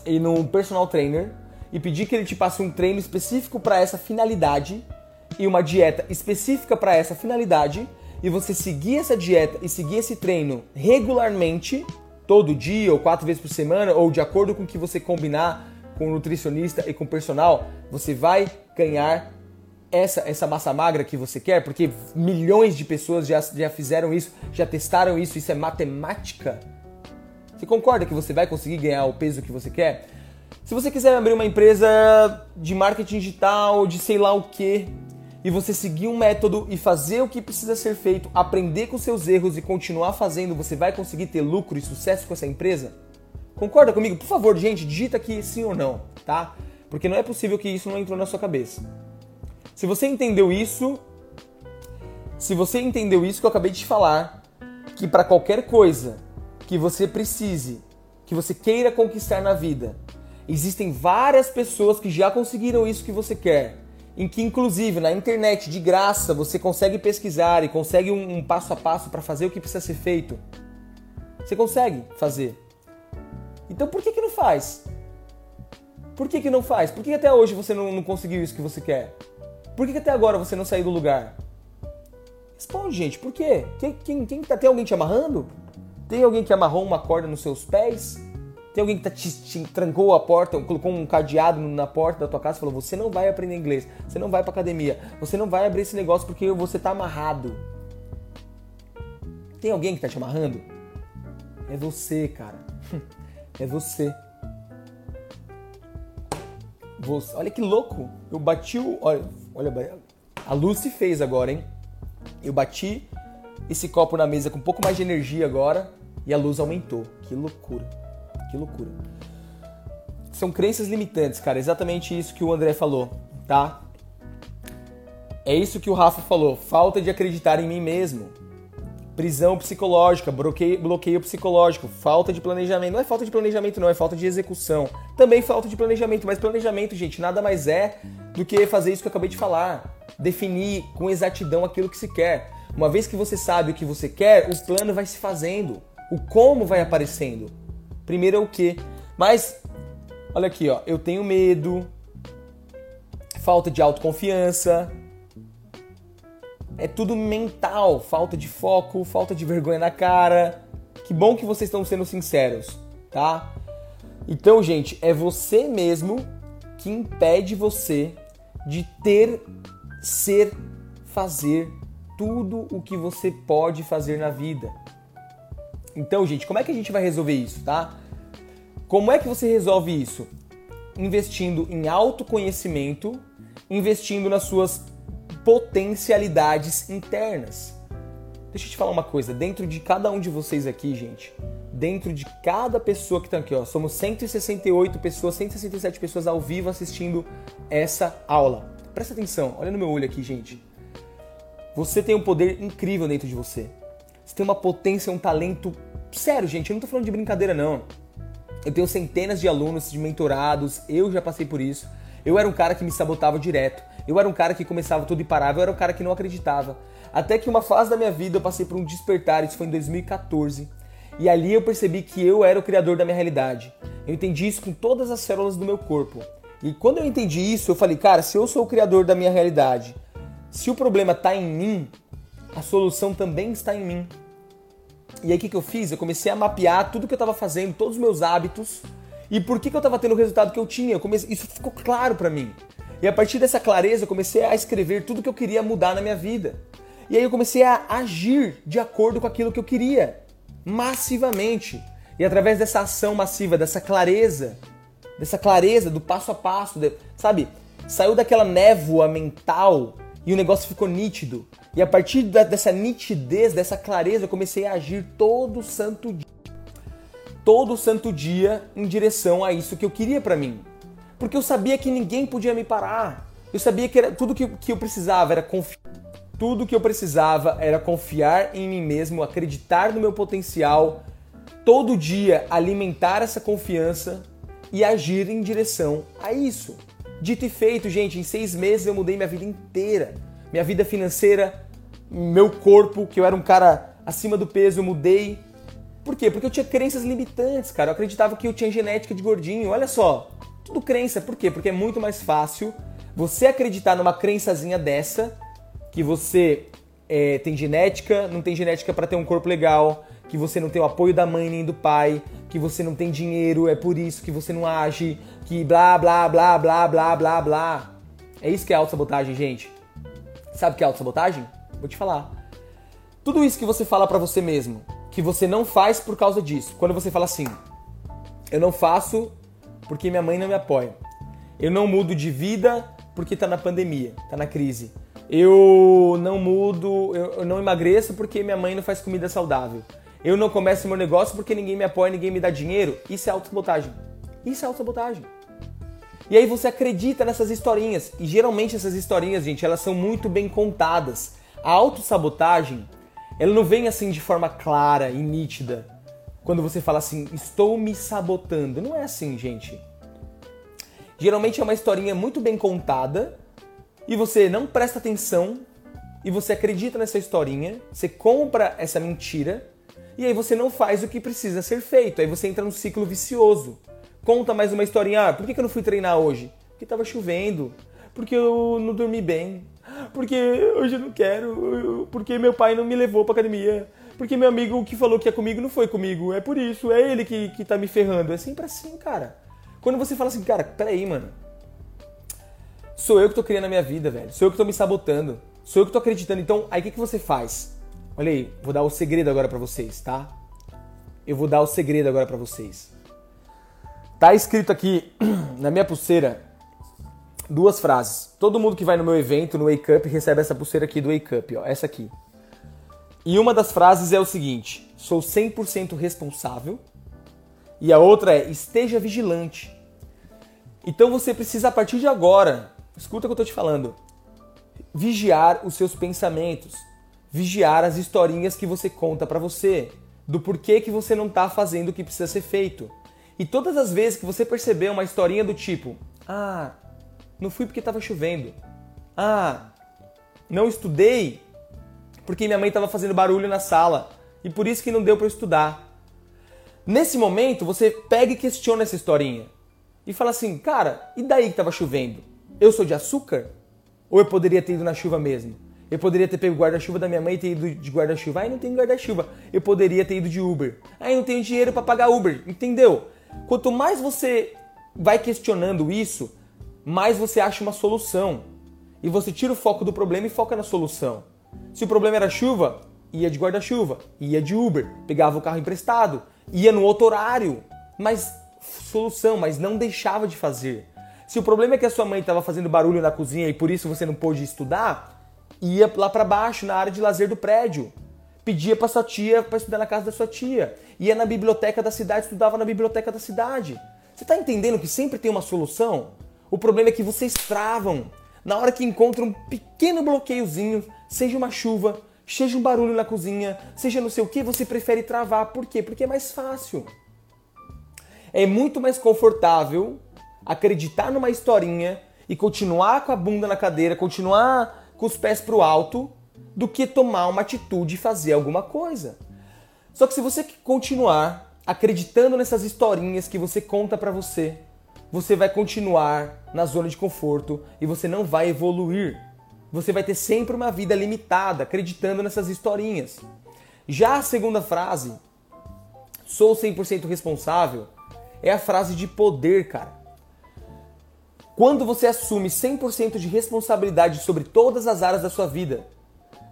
e num personal trainer e pedir que ele te passe um treino específico para essa finalidade e uma dieta específica para essa finalidade e você seguir essa dieta e seguir esse treino regularmente, todo dia ou quatro vezes por semana ou de acordo com o que você combinar com o nutricionista e com o personal, você vai ganhar essa, essa massa magra que você quer, porque milhões de pessoas já, já fizeram isso, já testaram isso, isso é matemática. Você concorda que você vai conseguir ganhar o peso que você quer? Se você quiser abrir uma empresa de marketing digital, de sei lá o que, e você seguir um método e fazer o que precisa ser feito, aprender com seus erros e continuar fazendo, você vai conseguir ter lucro e sucesso com essa empresa? Concorda comigo? Por favor, gente, digita aqui sim ou não, tá? Porque não é possível que isso não entrou na sua cabeça. Se você entendeu isso, se você entendeu isso que eu acabei de falar, que para qualquer coisa que você precise, que você queira conquistar na vida, existem várias pessoas que já conseguiram isso que você quer, em que inclusive na internet de graça você consegue pesquisar e consegue um, um passo a passo para fazer o que precisa ser feito. Você consegue fazer. Então por que que não faz? Por que que não faz? Por que, que até hoje você não, não conseguiu isso que você quer? Por que, que até agora você não saiu do lugar? Responde, gente, por quê? Quem, quem, quem tá, tem alguém te amarrando? Tem alguém que amarrou uma corda nos seus pés? Tem alguém que tá te, te trancou a porta, colocou um cadeado na porta da tua casa e falou: Você não vai aprender inglês, você não vai pra academia, você não vai abrir esse negócio porque você tá amarrado. Tem alguém que tá te amarrando? É você, cara. É você. você. Olha que louco. Eu bati o. Olha, Olha, a luz se fez agora, hein? Eu bati esse copo na mesa com um pouco mais de energia agora e a luz aumentou. Que loucura. Que loucura. São crenças limitantes, cara. Exatamente isso que o André falou, tá? É isso que o Rafa falou. Falta de acreditar em mim mesmo. Prisão psicológica, bloqueio, bloqueio psicológico, falta de planejamento. Não é falta de planejamento, não, é falta de execução. Também falta de planejamento, mas planejamento, gente, nada mais é do que fazer isso que eu acabei de falar. Definir com exatidão aquilo que se quer. Uma vez que você sabe o que você quer, o plano vai se fazendo. O como vai aparecendo. Primeiro é o que. Mas, olha aqui, ó. Eu tenho medo, falta de autoconfiança, é tudo mental, falta de foco, falta de vergonha na cara. Que bom que vocês estão sendo sinceros, tá? Então, gente, é você mesmo que impede você de ter, ser, fazer tudo o que você pode fazer na vida. Então, gente, como é que a gente vai resolver isso, tá? Como é que você resolve isso? Investindo em autoconhecimento, investindo nas suas potencialidades internas. Deixa eu te falar uma coisa, dentro de cada um de vocês aqui, gente, dentro de cada pessoa que está aqui, ó, somos 168 pessoas, 167 pessoas ao vivo assistindo essa aula. Presta atenção, olha no meu olho aqui, gente. Você tem um poder incrível dentro de você. Você tem uma potência, um talento. Sério, gente, eu não tô falando de brincadeira, não. Eu tenho centenas de alunos, de mentorados, eu já passei por isso. Eu era um cara que me sabotava direto. Eu era um cara que começava tudo e parava. Eu era um cara que não acreditava. Até que uma fase da minha vida eu passei por um despertar, isso foi em 2014. E ali eu percebi que eu era o criador da minha realidade. Eu entendi isso com todas as células do meu corpo. E quando eu entendi isso, eu falei, cara, se eu sou o criador da minha realidade, se o problema está em mim, a solução também está em mim. E aí o que, que eu fiz? Eu comecei a mapear tudo que eu estava fazendo, todos os meus hábitos, e por que, que eu estava tendo o resultado que eu tinha? Eu comecei, isso ficou claro para mim. E a partir dessa clareza eu comecei a escrever tudo que eu queria mudar na minha vida. E aí eu comecei a agir de acordo com aquilo que eu queria, massivamente. E através dessa ação massiva, dessa clareza, dessa clareza do passo a passo, de, sabe? Saiu daquela névoa mental E o negócio ficou nítido. E a partir dessa nitidez, dessa clareza, eu comecei a agir todo santo dia. Todo santo dia em direção a isso que eu queria para mim. Porque eu sabia que ninguém podia me parar. Eu sabia que era, tudo que, que eu precisava era confiar. Tudo que eu precisava era confiar em mim mesmo, acreditar no meu potencial, todo dia alimentar essa confiança e agir em direção a isso. Dito e feito, gente, em seis meses eu mudei minha vida inteira. Minha vida financeira, meu corpo, que eu era um cara acima do peso, eu mudei. Por quê? Porque eu tinha crenças limitantes, cara. Eu acreditava que eu tinha genética de gordinho. Olha só, tudo crença. Por quê? Porque é muito mais fácil você acreditar numa crençazinha dessa, que você é, tem genética, não tem genética para ter um corpo legal, que você não tem o apoio da mãe nem do pai, que você não tem dinheiro, é por isso que você não age, que blá blá blá blá blá blá blá. É isso que é autossabotagem, gente. Sabe o que é autossabotagem? Vou te falar. Tudo isso que você fala para você mesmo, que você não faz por causa disso. Quando você fala assim, eu não faço porque minha mãe não me apoia. Eu não mudo de vida porque tá na pandemia, tá na crise. Eu não mudo, eu não emagreço porque minha mãe não faz comida saudável. Eu não começo meu negócio porque ninguém me apoia, ninguém me dá dinheiro. Isso é autossabotagem. Isso é autossabotagem. E aí você acredita nessas historinhas. E geralmente essas historinhas, gente, elas são muito bem contadas. A autossabotagem, ela não vem assim de forma clara e nítida. Quando você fala assim, estou me sabotando. Não é assim, gente. Geralmente é uma historinha muito bem contada e você não presta atenção e você acredita nessa historinha, você compra essa mentira e aí você não faz o que precisa ser feito. Aí você entra num ciclo vicioso. Conta mais uma historinha. Ah, por que eu não fui treinar hoje? Porque estava chovendo. Porque eu não dormi bem. Porque hoje eu não quero. Porque meu pai não me levou pra academia. Porque meu amigo que falou que é comigo não foi comigo. É por isso. É ele que, que tá me ferrando. É sempre assim, cara. Quando você fala assim, cara, peraí, mano. Sou eu que tô criando a minha vida, velho. Sou eu que tô me sabotando. Sou eu que tô acreditando. Então, aí o que, que você faz? Olha aí, vou dar o segredo agora para vocês, tá? Eu vou dar o segredo agora para vocês. Tá escrito aqui na minha pulseira duas frases. Todo mundo que vai no meu evento, no Wake Up, recebe essa pulseira aqui do Wake Up, ó, essa aqui. E uma das frases é o seguinte: sou 100% responsável. E a outra é esteja vigilante. Então você precisa a partir de agora, escuta o que eu tô te falando, vigiar os seus pensamentos vigiar as historinhas que você conta para você, do porquê que você não tá fazendo o que precisa ser feito. E todas as vezes que você perceber uma historinha do tipo: "Ah, não fui porque estava chovendo. Ah, não estudei porque minha mãe estava fazendo barulho na sala e por isso que não deu para estudar". Nesse momento, você pega e questiona essa historinha e fala assim: "Cara, e daí que estava chovendo? Eu sou de açúcar? Ou eu poderia ter ido na chuva mesmo?" Eu poderia ter pego o guarda-chuva da minha mãe e ter ido de guarda-chuva. Aí não tem guarda-chuva. Eu poderia ter ido de Uber. Aí não tenho dinheiro para pagar Uber. Entendeu? Quanto mais você vai questionando isso, mais você acha uma solução. E você tira o foco do problema e foca na solução. Se o problema era chuva, ia de guarda-chuva, ia de Uber, pegava o carro emprestado, ia no outro horário. Mas solução, mas não deixava de fazer. Se o problema é que a sua mãe estava fazendo barulho na cozinha e por isso você não pôde estudar, ia lá para baixo, na área de lazer do prédio. Pedia para sua tia para estudar na casa da sua tia. Ia na biblioteca da cidade, estudava na biblioteca da cidade. Você está entendendo que sempre tem uma solução? O problema é que vocês travam. Na hora que encontram um pequeno bloqueiozinho, seja uma chuva, seja um barulho na cozinha, seja não sei o que, você prefere travar. Por quê? Porque é mais fácil. É muito mais confortável acreditar numa historinha e continuar com a bunda na cadeira, continuar com os pés para o alto do que tomar uma atitude e fazer alguma coisa. Só que se você continuar acreditando nessas historinhas que você conta para você, você vai continuar na zona de conforto e você não vai evoluir. Você vai ter sempre uma vida limitada acreditando nessas historinhas. Já a segunda frase, sou 100% responsável, é a frase de poder, cara. Quando você assume 100% de responsabilidade sobre todas as áreas da sua vida,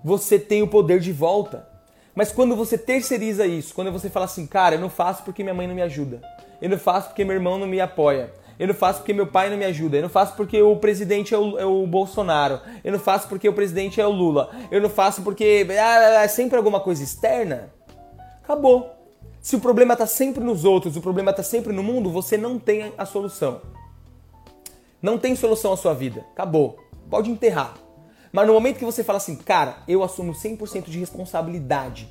você tem o poder de volta. Mas quando você terceiriza isso, quando você fala assim, cara, eu não faço porque minha mãe não me ajuda, eu não faço porque meu irmão não me apoia, Eu não faço porque meu pai não me ajuda. Eu não faço porque o presidente é o, é o Bolsonaro. Eu não faço porque o presidente é o Lula. Eu não faço porque ah, é sempre alguma coisa externa. Acabou. Se o problema está sempre nos outros, o problema está sempre no mundo, você não tem a solução. Não tem solução à sua vida. Acabou. Pode enterrar. Mas no momento que você fala assim, cara, eu assumo 100% de responsabilidade.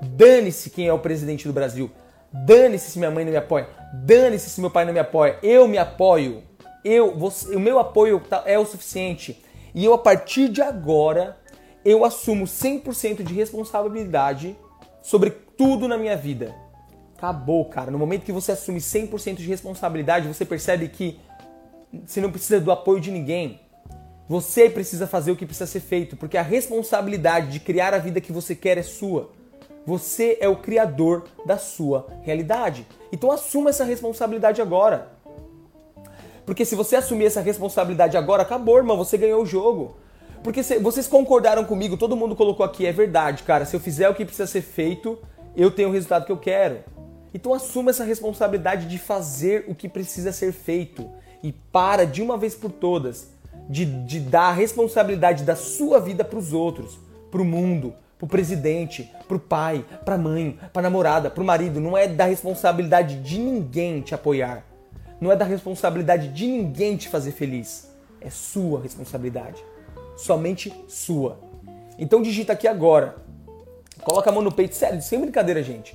Dane-se quem é o presidente do Brasil. Dane-se se minha mãe não me apoia. Dane-se se meu pai não me apoia. Eu me apoio. Eu, você, o meu apoio tá, é o suficiente. E eu, a partir de agora, eu assumo 100% de responsabilidade sobre tudo na minha vida. Acabou, cara. No momento que você assume 100% de responsabilidade, você percebe que você não precisa do apoio de ninguém. Você precisa fazer o que precisa ser feito, porque a responsabilidade de criar a vida que você quer é sua. Você é o criador da sua realidade. Então assuma essa responsabilidade agora. Porque se você assumir essa responsabilidade agora, acabou, irmão, você ganhou o jogo. Porque vocês concordaram comigo, todo mundo colocou aqui, é verdade, cara. Se eu fizer o que precisa ser feito, eu tenho o resultado que eu quero. Então assuma essa responsabilidade de fazer o que precisa ser feito e para de uma vez por todas de, de dar a responsabilidade da sua vida para os outros, para o mundo, para o presidente, para o pai, para a mãe, para a namorada, para o marido. Não é da responsabilidade de ninguém te apoiar. Não é da responsabilidade de ninguém te fazer feliz. É sua responsabilidade. Somente sua. Então digita aqui agora. Coloca a mão no peito, sério, sem brincadeira, gente.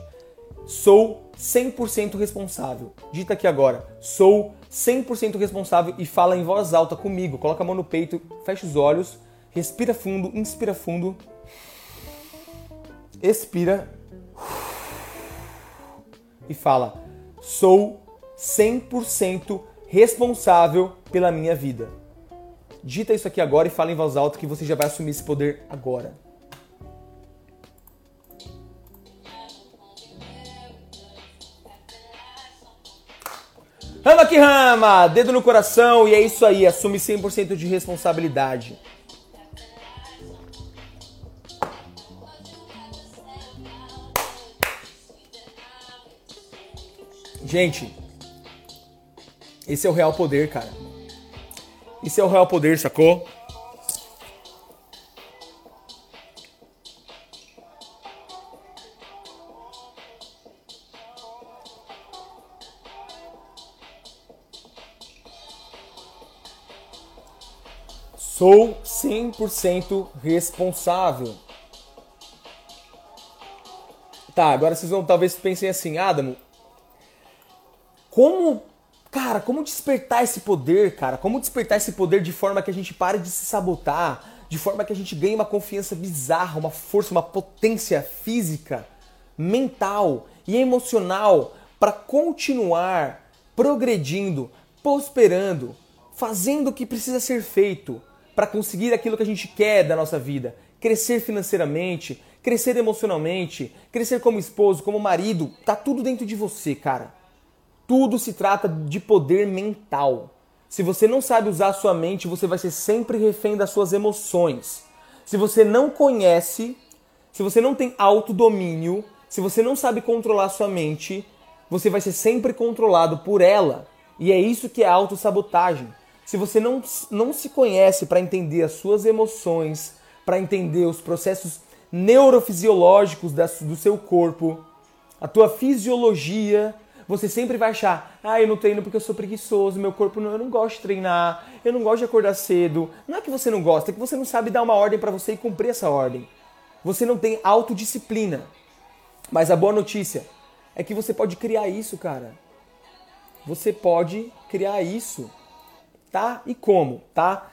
Sou 100% responsável. Dita aqui agora. Sou 100% responsável e fala em voz alta comigo. Coloca a mão no peito, fecha os olhos, respira fundo, inspira fundo. Expira. E fala: Sou 100% responsável pela minha vida. Dita isso aqui agora e fala em voz alta que você já vai assumir esse poder agora. Rama que rama! Dedo no coração e é isso aí, assume 100% de responsabilidade. Gente, esse é o real poder, cara. Esse é o real poder, sacou? Sou 100% responsável. Tá, agora vocês vão talvez pensem assim, Adamo, como, cara, como despertar esse poder, cara? Como despertar esse poder de forma que a gente pare de se sabotar, de forma que a gente ganhe uma confiança bizarra, uma força, uma potência física, mental e emocional para continuar progredindo, prosperando, fazendo o que precisa ser feito para conseguir aquilo que a gente quer da nossa vida, crescer financeiramente, crescer emocionalmente, crescer como esposo, como marido, tá tudo dentro de você, cara. Tudo se trata de poder mental. Se você não sabe usar a sua mente, você vai ser sempre refém das suas emoções. Se você não conhece, se você não tem autodomínio, se você não sabe controlar a sua mente, você vai ser sempre controlado por ela. E é isso que é autossabotagem. Se você não, não se conhece para entender as suas emoções, para entender os processos neurofisiológicos da, do seu corpo, a tua fisiologia, você sempre vai achar, ah, eu não treino porque eu sou preguiçoso, meu corpo não, eu não gosto de treinar, eu não gosto de acordar cedo. Não é que você não gosta, é que você não sabe dar uma ordem para você e cumprir essa ordem. Você não tem autodisciplina. Mas a boa notícia é que você pode criar isso, cara. Você pode criar isso tá? E como, tá?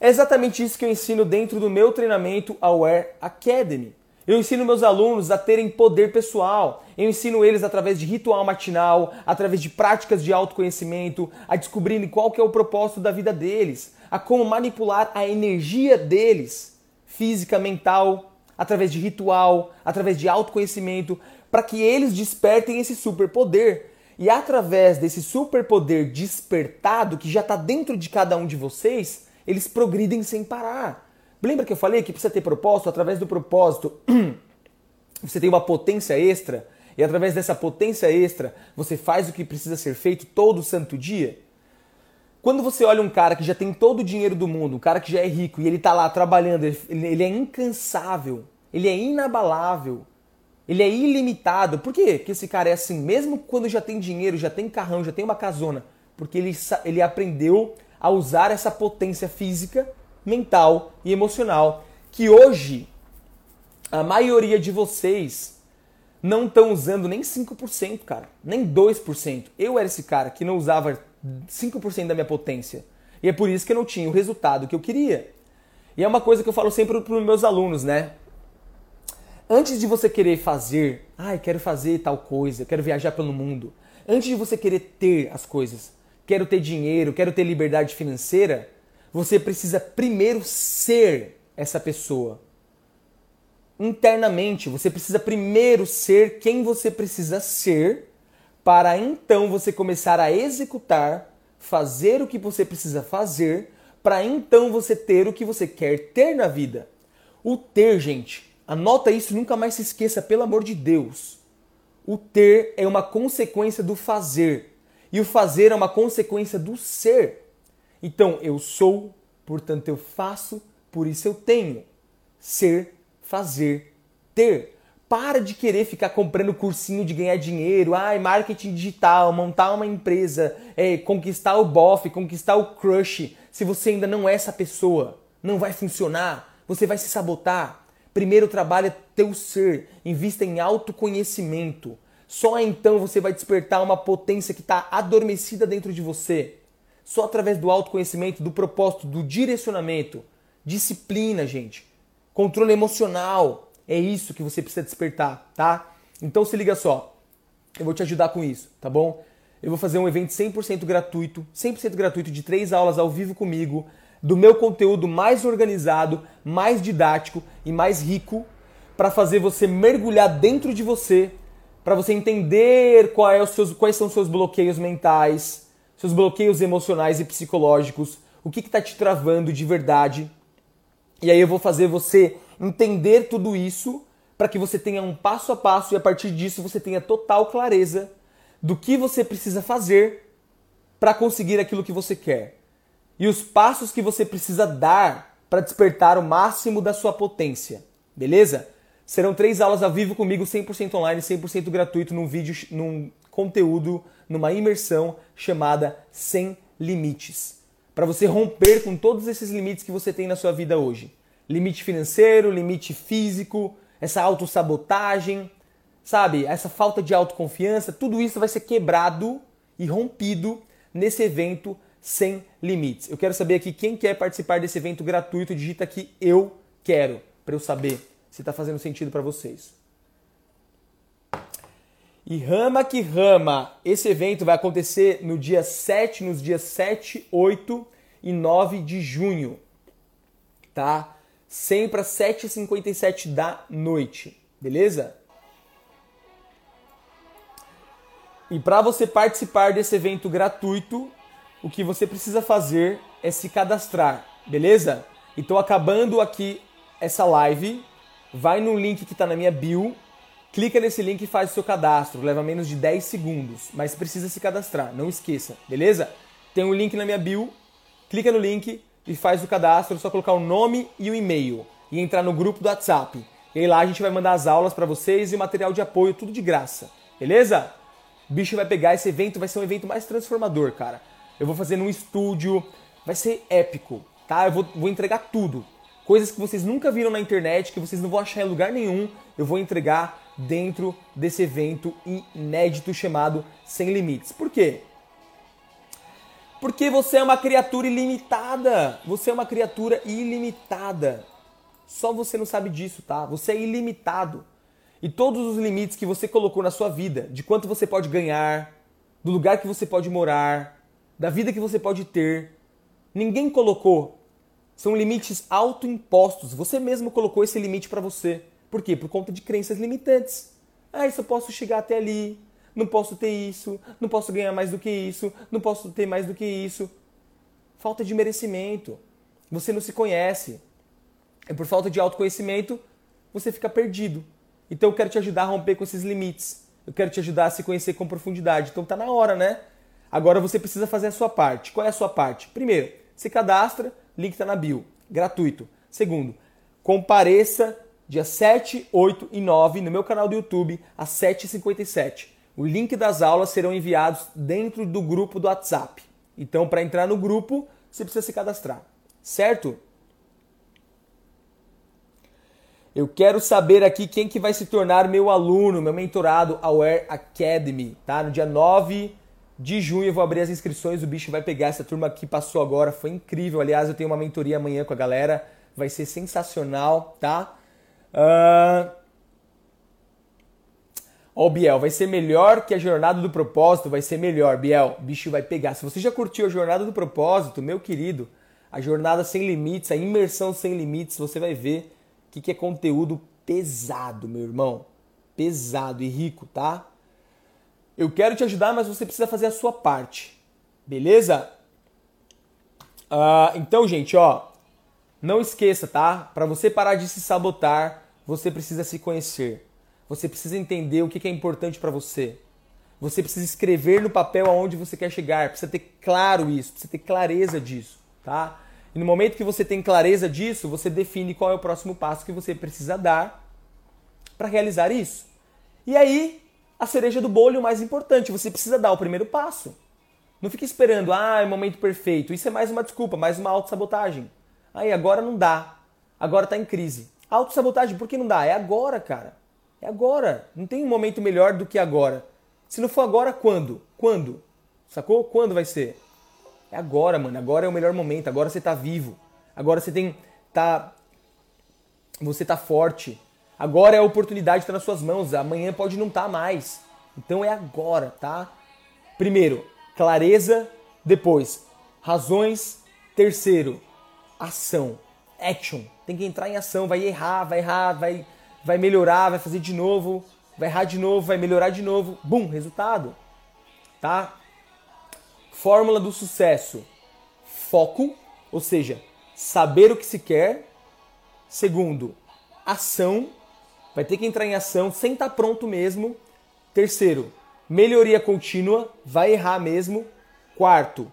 É exatamente isso que eu ensino dentro do meu treinamento Aware Academy. Eu ensino meus alunos a terem poder pessoal. Eu ensino eles através de ritual matinal, através de práticas de autoconhecimento, a descobrirem qual que é o propósito da vida deles, a como manipular a energia deles, física, mental, através de ritual, através de autoconhecimento, para que eles despertem esse superpoder e através desse superpoder despertado que já está dentro de cada um de vocês, eles progridem sem parar. Lembra que eu falei que precisa ter propósito? Através do propósito, você tem uma potência extra, e através dessa potência extra, você faz o que precisa ser feito todo santo dia. Quando você olha um cara que já tem todo o dinheiro do mundo, um cara que já é rico e ele tá lá trabalhando, ele é incansável, ele é inabalável, ele é ilimitado. Por quê que esse cara é assim? Mesmo quando já tem dinheiro, já tem carrão, já tem uma casona, porque ele, ele aprendeu a usar essa potência física, mental e emocional que hoje a maioria de vocês não estão usando nem 5%, cara, nem 2%. Eu era esse cara que não usava 5% da minha potência. E é por isso que eu não tinha o resultado que eu queria. E é uma coisa que eu falo sempre para os meus alunos, né? Antes de você querer fazer, ai, quero fazer tal coisa, quero viajar pelo mundo. Antes de você querer ter as coisas, quero ter dinheiro, quero ter liberdade financeira, você precisa primeiro ser essa pessoa. Internamente, você precisa primeiro ser quem você precisa ser, para então você começar a executar, fazer o que você precisa fazer, para então você ter o que você quer ter na vida. O ter, gente, anota isso, nunca mais se esqueça, pelo amor de Deus. O ter é uma consequência do fazer. E o fazer é uma consequência do ser. Então, eu sou, portanto eu faço, por isso eu tenho. Ser, fazer, ter. Para de querer ficar comprando cursinho de ganhar dinheiro, ai, marketing digital, montar uma empresa, é, conquistar o bofe, conquistar o crush. Se você ainda não é essa pessoa, não vai funcionar, você vai se sabotar. Primeiro trabalha teu ser, invista em autoconhecimento. Só então você vai despertar uma potência que está adormecida dentro de você. Só através do autoconhecimento, do propósito, do direcionamento. Disciplina, gente. Controle emocional. É isso que você precisa despertar, tá? Então se liga só. Eu vou te ajudar com isso, tá bom? Eu vou fazer um evento 100% gratuito, 100% gratuito de três aulas ao vivo comigo, do meu conteúdo mais organizado, mais didático e mais rico, para fazer você mergulhar dentro de você para você entender é seus, quais são os seus bloqueios mentais, seus bloqueios emocionais e psicológicos, o que está te travando de verdade. E aí eu vou fazer você entender tudo isso para que você tenha um passo a passo e a partir disso você tenha total clareza do que você precisa fazer para conseguir aquilo que você quer. E os passos que você precisa dar para despertar o máximo da sua potência. Beleza? Serão três aulas ao vivo comigo, 100% online, 100% gratuito, num vídeo, num conteúdo, numa imersão chamada Sem Limites. Para você romper com todos esses limites que você tem na sua vida hoje. Limite financeiro, limite físico, essa autossabotagem, sabe? Essa falta de autoconfiança, tudo isso vai ser quebrado e rompido nesse evento sem limites. Eu quero saber aqui quem quer participar desse evento gratuito, digita aqui eu quero, para eu saber se está fazendo sentido para vocês. E rama que rama, esse evento vai acontecer no dia 7, nos dias 7, 8 e 9 de junho, tá? Sempre às 7h57 da noite, beleza? E para você participar desse evento gratuito, o que você precisa fazer é se cadastrar, beleza? Então, acabando aqui essa live, vai no link que está na minha bio, clica nesse link e faz o seu cadastro. Leva menos de 10 segundos, mas precisa se cadastrar, não esqueça, beleza? Tem um link na minha bio, clica no link e faz o cadastro, é só colocar o nome e o e-mail e entrar no grupo do WhatsApp. E aí lá a gente vai mandar as aulas para vocês e o material de apoio, tudo de graça, beleza? O bicho vai pegar esse evento, vai ser um evento mais transformador, cara. Eu vou fazer num estúdio, vai ser épico, tá? Eu vou, vou entregar tudo coisas que vocês nunca viram na internet, que vocês não vão achar em lugar nenhum, eu vou entregar dentro desse evento inédito chamado Sem Limites. Por quê? Porque você é uma criatura ilimitada. Você é uma criatura ilimitada. Só você não sabe disso, tá? Você é ilimitado. E todos os limites que você colocou na sua vida, de quanto você pode ganhar, do lugar que você pode morar, da vida que você pode ter, ninguém colocou são limites autoimpostos. Você mesmo colocou esse limite para você. Por quê? Por conta de crenças limitantes. Ah, isso eu posso chegar até ali. Não posso ter isso. Não posso ganhar mais do que isso. Não posso ter mais do que isso. Falta de merecimento. Você não se conhece. E por falta de autoconhecimento, você fica perdido. Então eu quero te ajudar a romper com esses limites. Eu quero te ajudar a se conhecer com profundidade. Então tá na hora, né? Agora você precisa fazer a sua parte. Qual é a sua parte? Primeiro, se cadastra, link está na bio, gratuito. Segundo, compareça dia 7, 8 e 9 no meu canal do YouTube às 7h57. O link das aulas serão enviados dentro do grupo do WhatsApp. Então, para entrar no grupo, você precisa se cadastrar, certo? Eu quero saber aqui quem que vai se tornar meu aluno, meu mentorado Aware Academy, tá? No dia 9 de junho eu vou abrir as inscrições, o bicho vai pegar essa turma que passou agora, foi incrível. Aliás, eu tenho uma mentoria amanhã com a galera, vai ser sensacional, tá? Uh... Ó, oh, Biel, vai ser melhor que a jornada do propósito, vai ser melhor, Biel. O bicho vai pegar. Se você já curtiu a jornada do propósito, meu querido, a jornada sem limites, a imersão sem limites, você vai ver que, que é conteúdo pesado, meu irmão. Pesado e rico, tá? Eu quero te ajudar, mas você precisa fazer a sua parte. Beleza? Uh, então, gente, ó. Não esqueça, tá? Para você parar de se sabotar, você precisa se conhecer. Você precisa entender o que é importante para você. Você precisa escrever no papel aonde você quer chegar. Precisa ter claro isso, precisa ter clareza disso, tá? E no momento que você tem clareza disso, você define qual é o próximo passo que você precisa dar para realizar isso. E aí, a cereja do bolo o mais importante, você precisa dar o primeiro passo. Não fique esperando, ah, é o momento perfeito. Isso é mais uma desculpa, mais uma autossabotagem. Aí, agora não dá. Agora está em crise. Autossabotagem, por que não dá? É agora, cara. É agora. Não tem um momento melhor do que agora. Se não for agora, quando? Quando? Sacou? Quando vai ser? É agora, mano. Agora é o melhor momento. Agora você tá vivo. Agora você tem. tá. Você tá forte. Agora é a oportunidade que tá nas suas mãos. Amanhã pode não estar tá mais. Então é agora, tá? Primeiro, clareza. Depois, razões. Terceiro, ação. Action. Tem que entrar em ação. Vai errar, vai errar, vai, vai melhorar, vai fazer de novo. Vai errar de novo, vai melhorar de novo. Bum, resultado. Tá? Fórmula do sucesso: foco, ou seja, saber o que se quer. Segundo, ação, vai ter que entrar em ação sem estar tá pronto mesmo. Terceiro, melhoria contínua, vai errar mesmo. Quarto,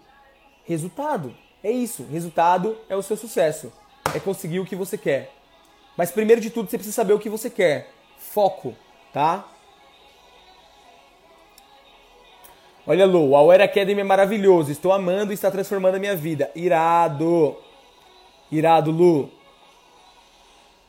resultado. É isso, resultado é o seu sucesso. É conseguir o que você quer. Mas primeiro de tudo, você precisa saber o que você quer. Foco, tá? Olha, Lu, a Aware Academy é maravilhoso. Estou amando e está transformando a minha vida. Irado. Irado, Lu.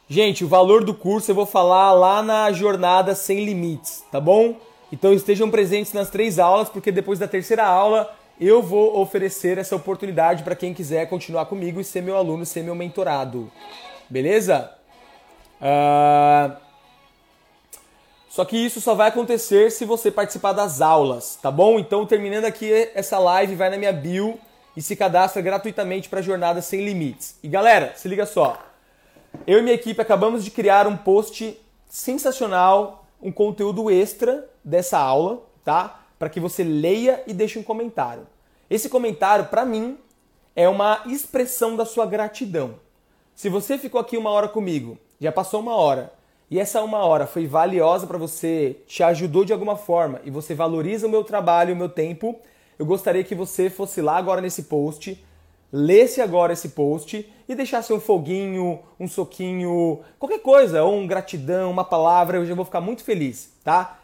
Gente, o valor do curso eu vou falar lá na jornada sem limites, tá bom? Então estejam presentes nas três aulas, porque depois da terceira aula eu vou oferecer essa oportunidade para quem quiser continuar comigo e ser meu aluno, ser meu mentorado. Beleza? Uh... Só que isso só vai acontecer se você participar das aulas, tá bom? Então, terminando aqui essa live, vai na minha bio e se cadastra gratuitamente para a Jornada Sem Limites. E galera, se liga só. Eu e minha equipe acabamos de criar um post sensacional, um conteúdo extra dessa aula, tá? Para que você leia e deixe um comentário. Esse comentário, para mim, é uma expressão da sua gratidão. Se você ficou aqui uma hora comigo, já passou uma hora, e essa uma hora foi valiosa para você, te ajudou de alguma forma e você valoriza o meu trabalho, o meu tempo, eu gostaria que você fosse lá agora nesse post, lesse agora esse post e deixasse um foguinho, um soquinho, qualquer coisa, ou um gratidão, uma palavra, eu já vou ficar muito feliz, tá?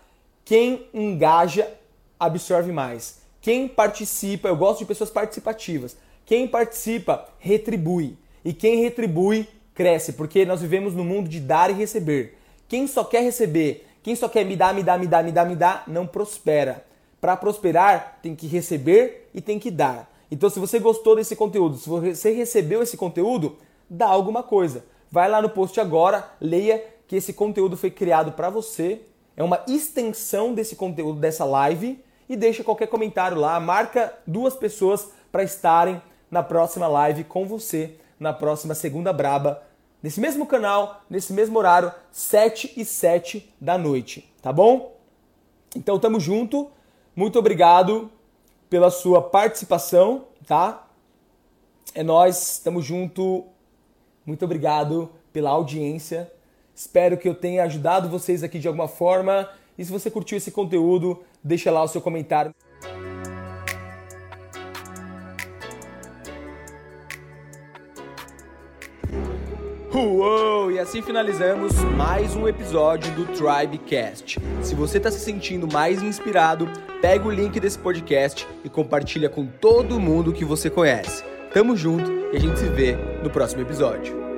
Quem engaja absorve mais. Quem participa, eu gosto de pessoas participativas. Quem participa retribui. E quem retribui cresce, porque nós vivemos no mundo de dar e receber. Quem só quer receber, quem só quer me dar, me dar, me dar, me dar, me dar, não prospera. Para prosperar, tem que receber e tem que dar. Então, se você gostou desse conteúdo, se você recebeu esse conteúdo, dá alguma coisa. Vai lá no post agora, leia que esse conteúdo foi criado para você. É uma extensão desse conteúdo dessa live e deixa qualquer comentário lá, marca duas pessoas para estarem na próxima live com você, na próxima segunda braba nesse mesmo canal, nesse mesmo horário, 7 e 7 da noite, tá bom? Então tamo junto. Muito obrigado pela sua participação, tá? É nós, tamo junto. Muito obrigado pela audiência. Espero que eu tenha ajudado vocês aqui de alguma forma. E se você curtiu esse conteúdo, deixa lá o seu comentário. Uou! E assim finalizamos mais um episódio do Tribecast. Se você está se sentindo mais inspirado, pega o link desse podcast e compartilha com todo mundo que você conhece. Tamo junto e a gente se vê no próximo episódio.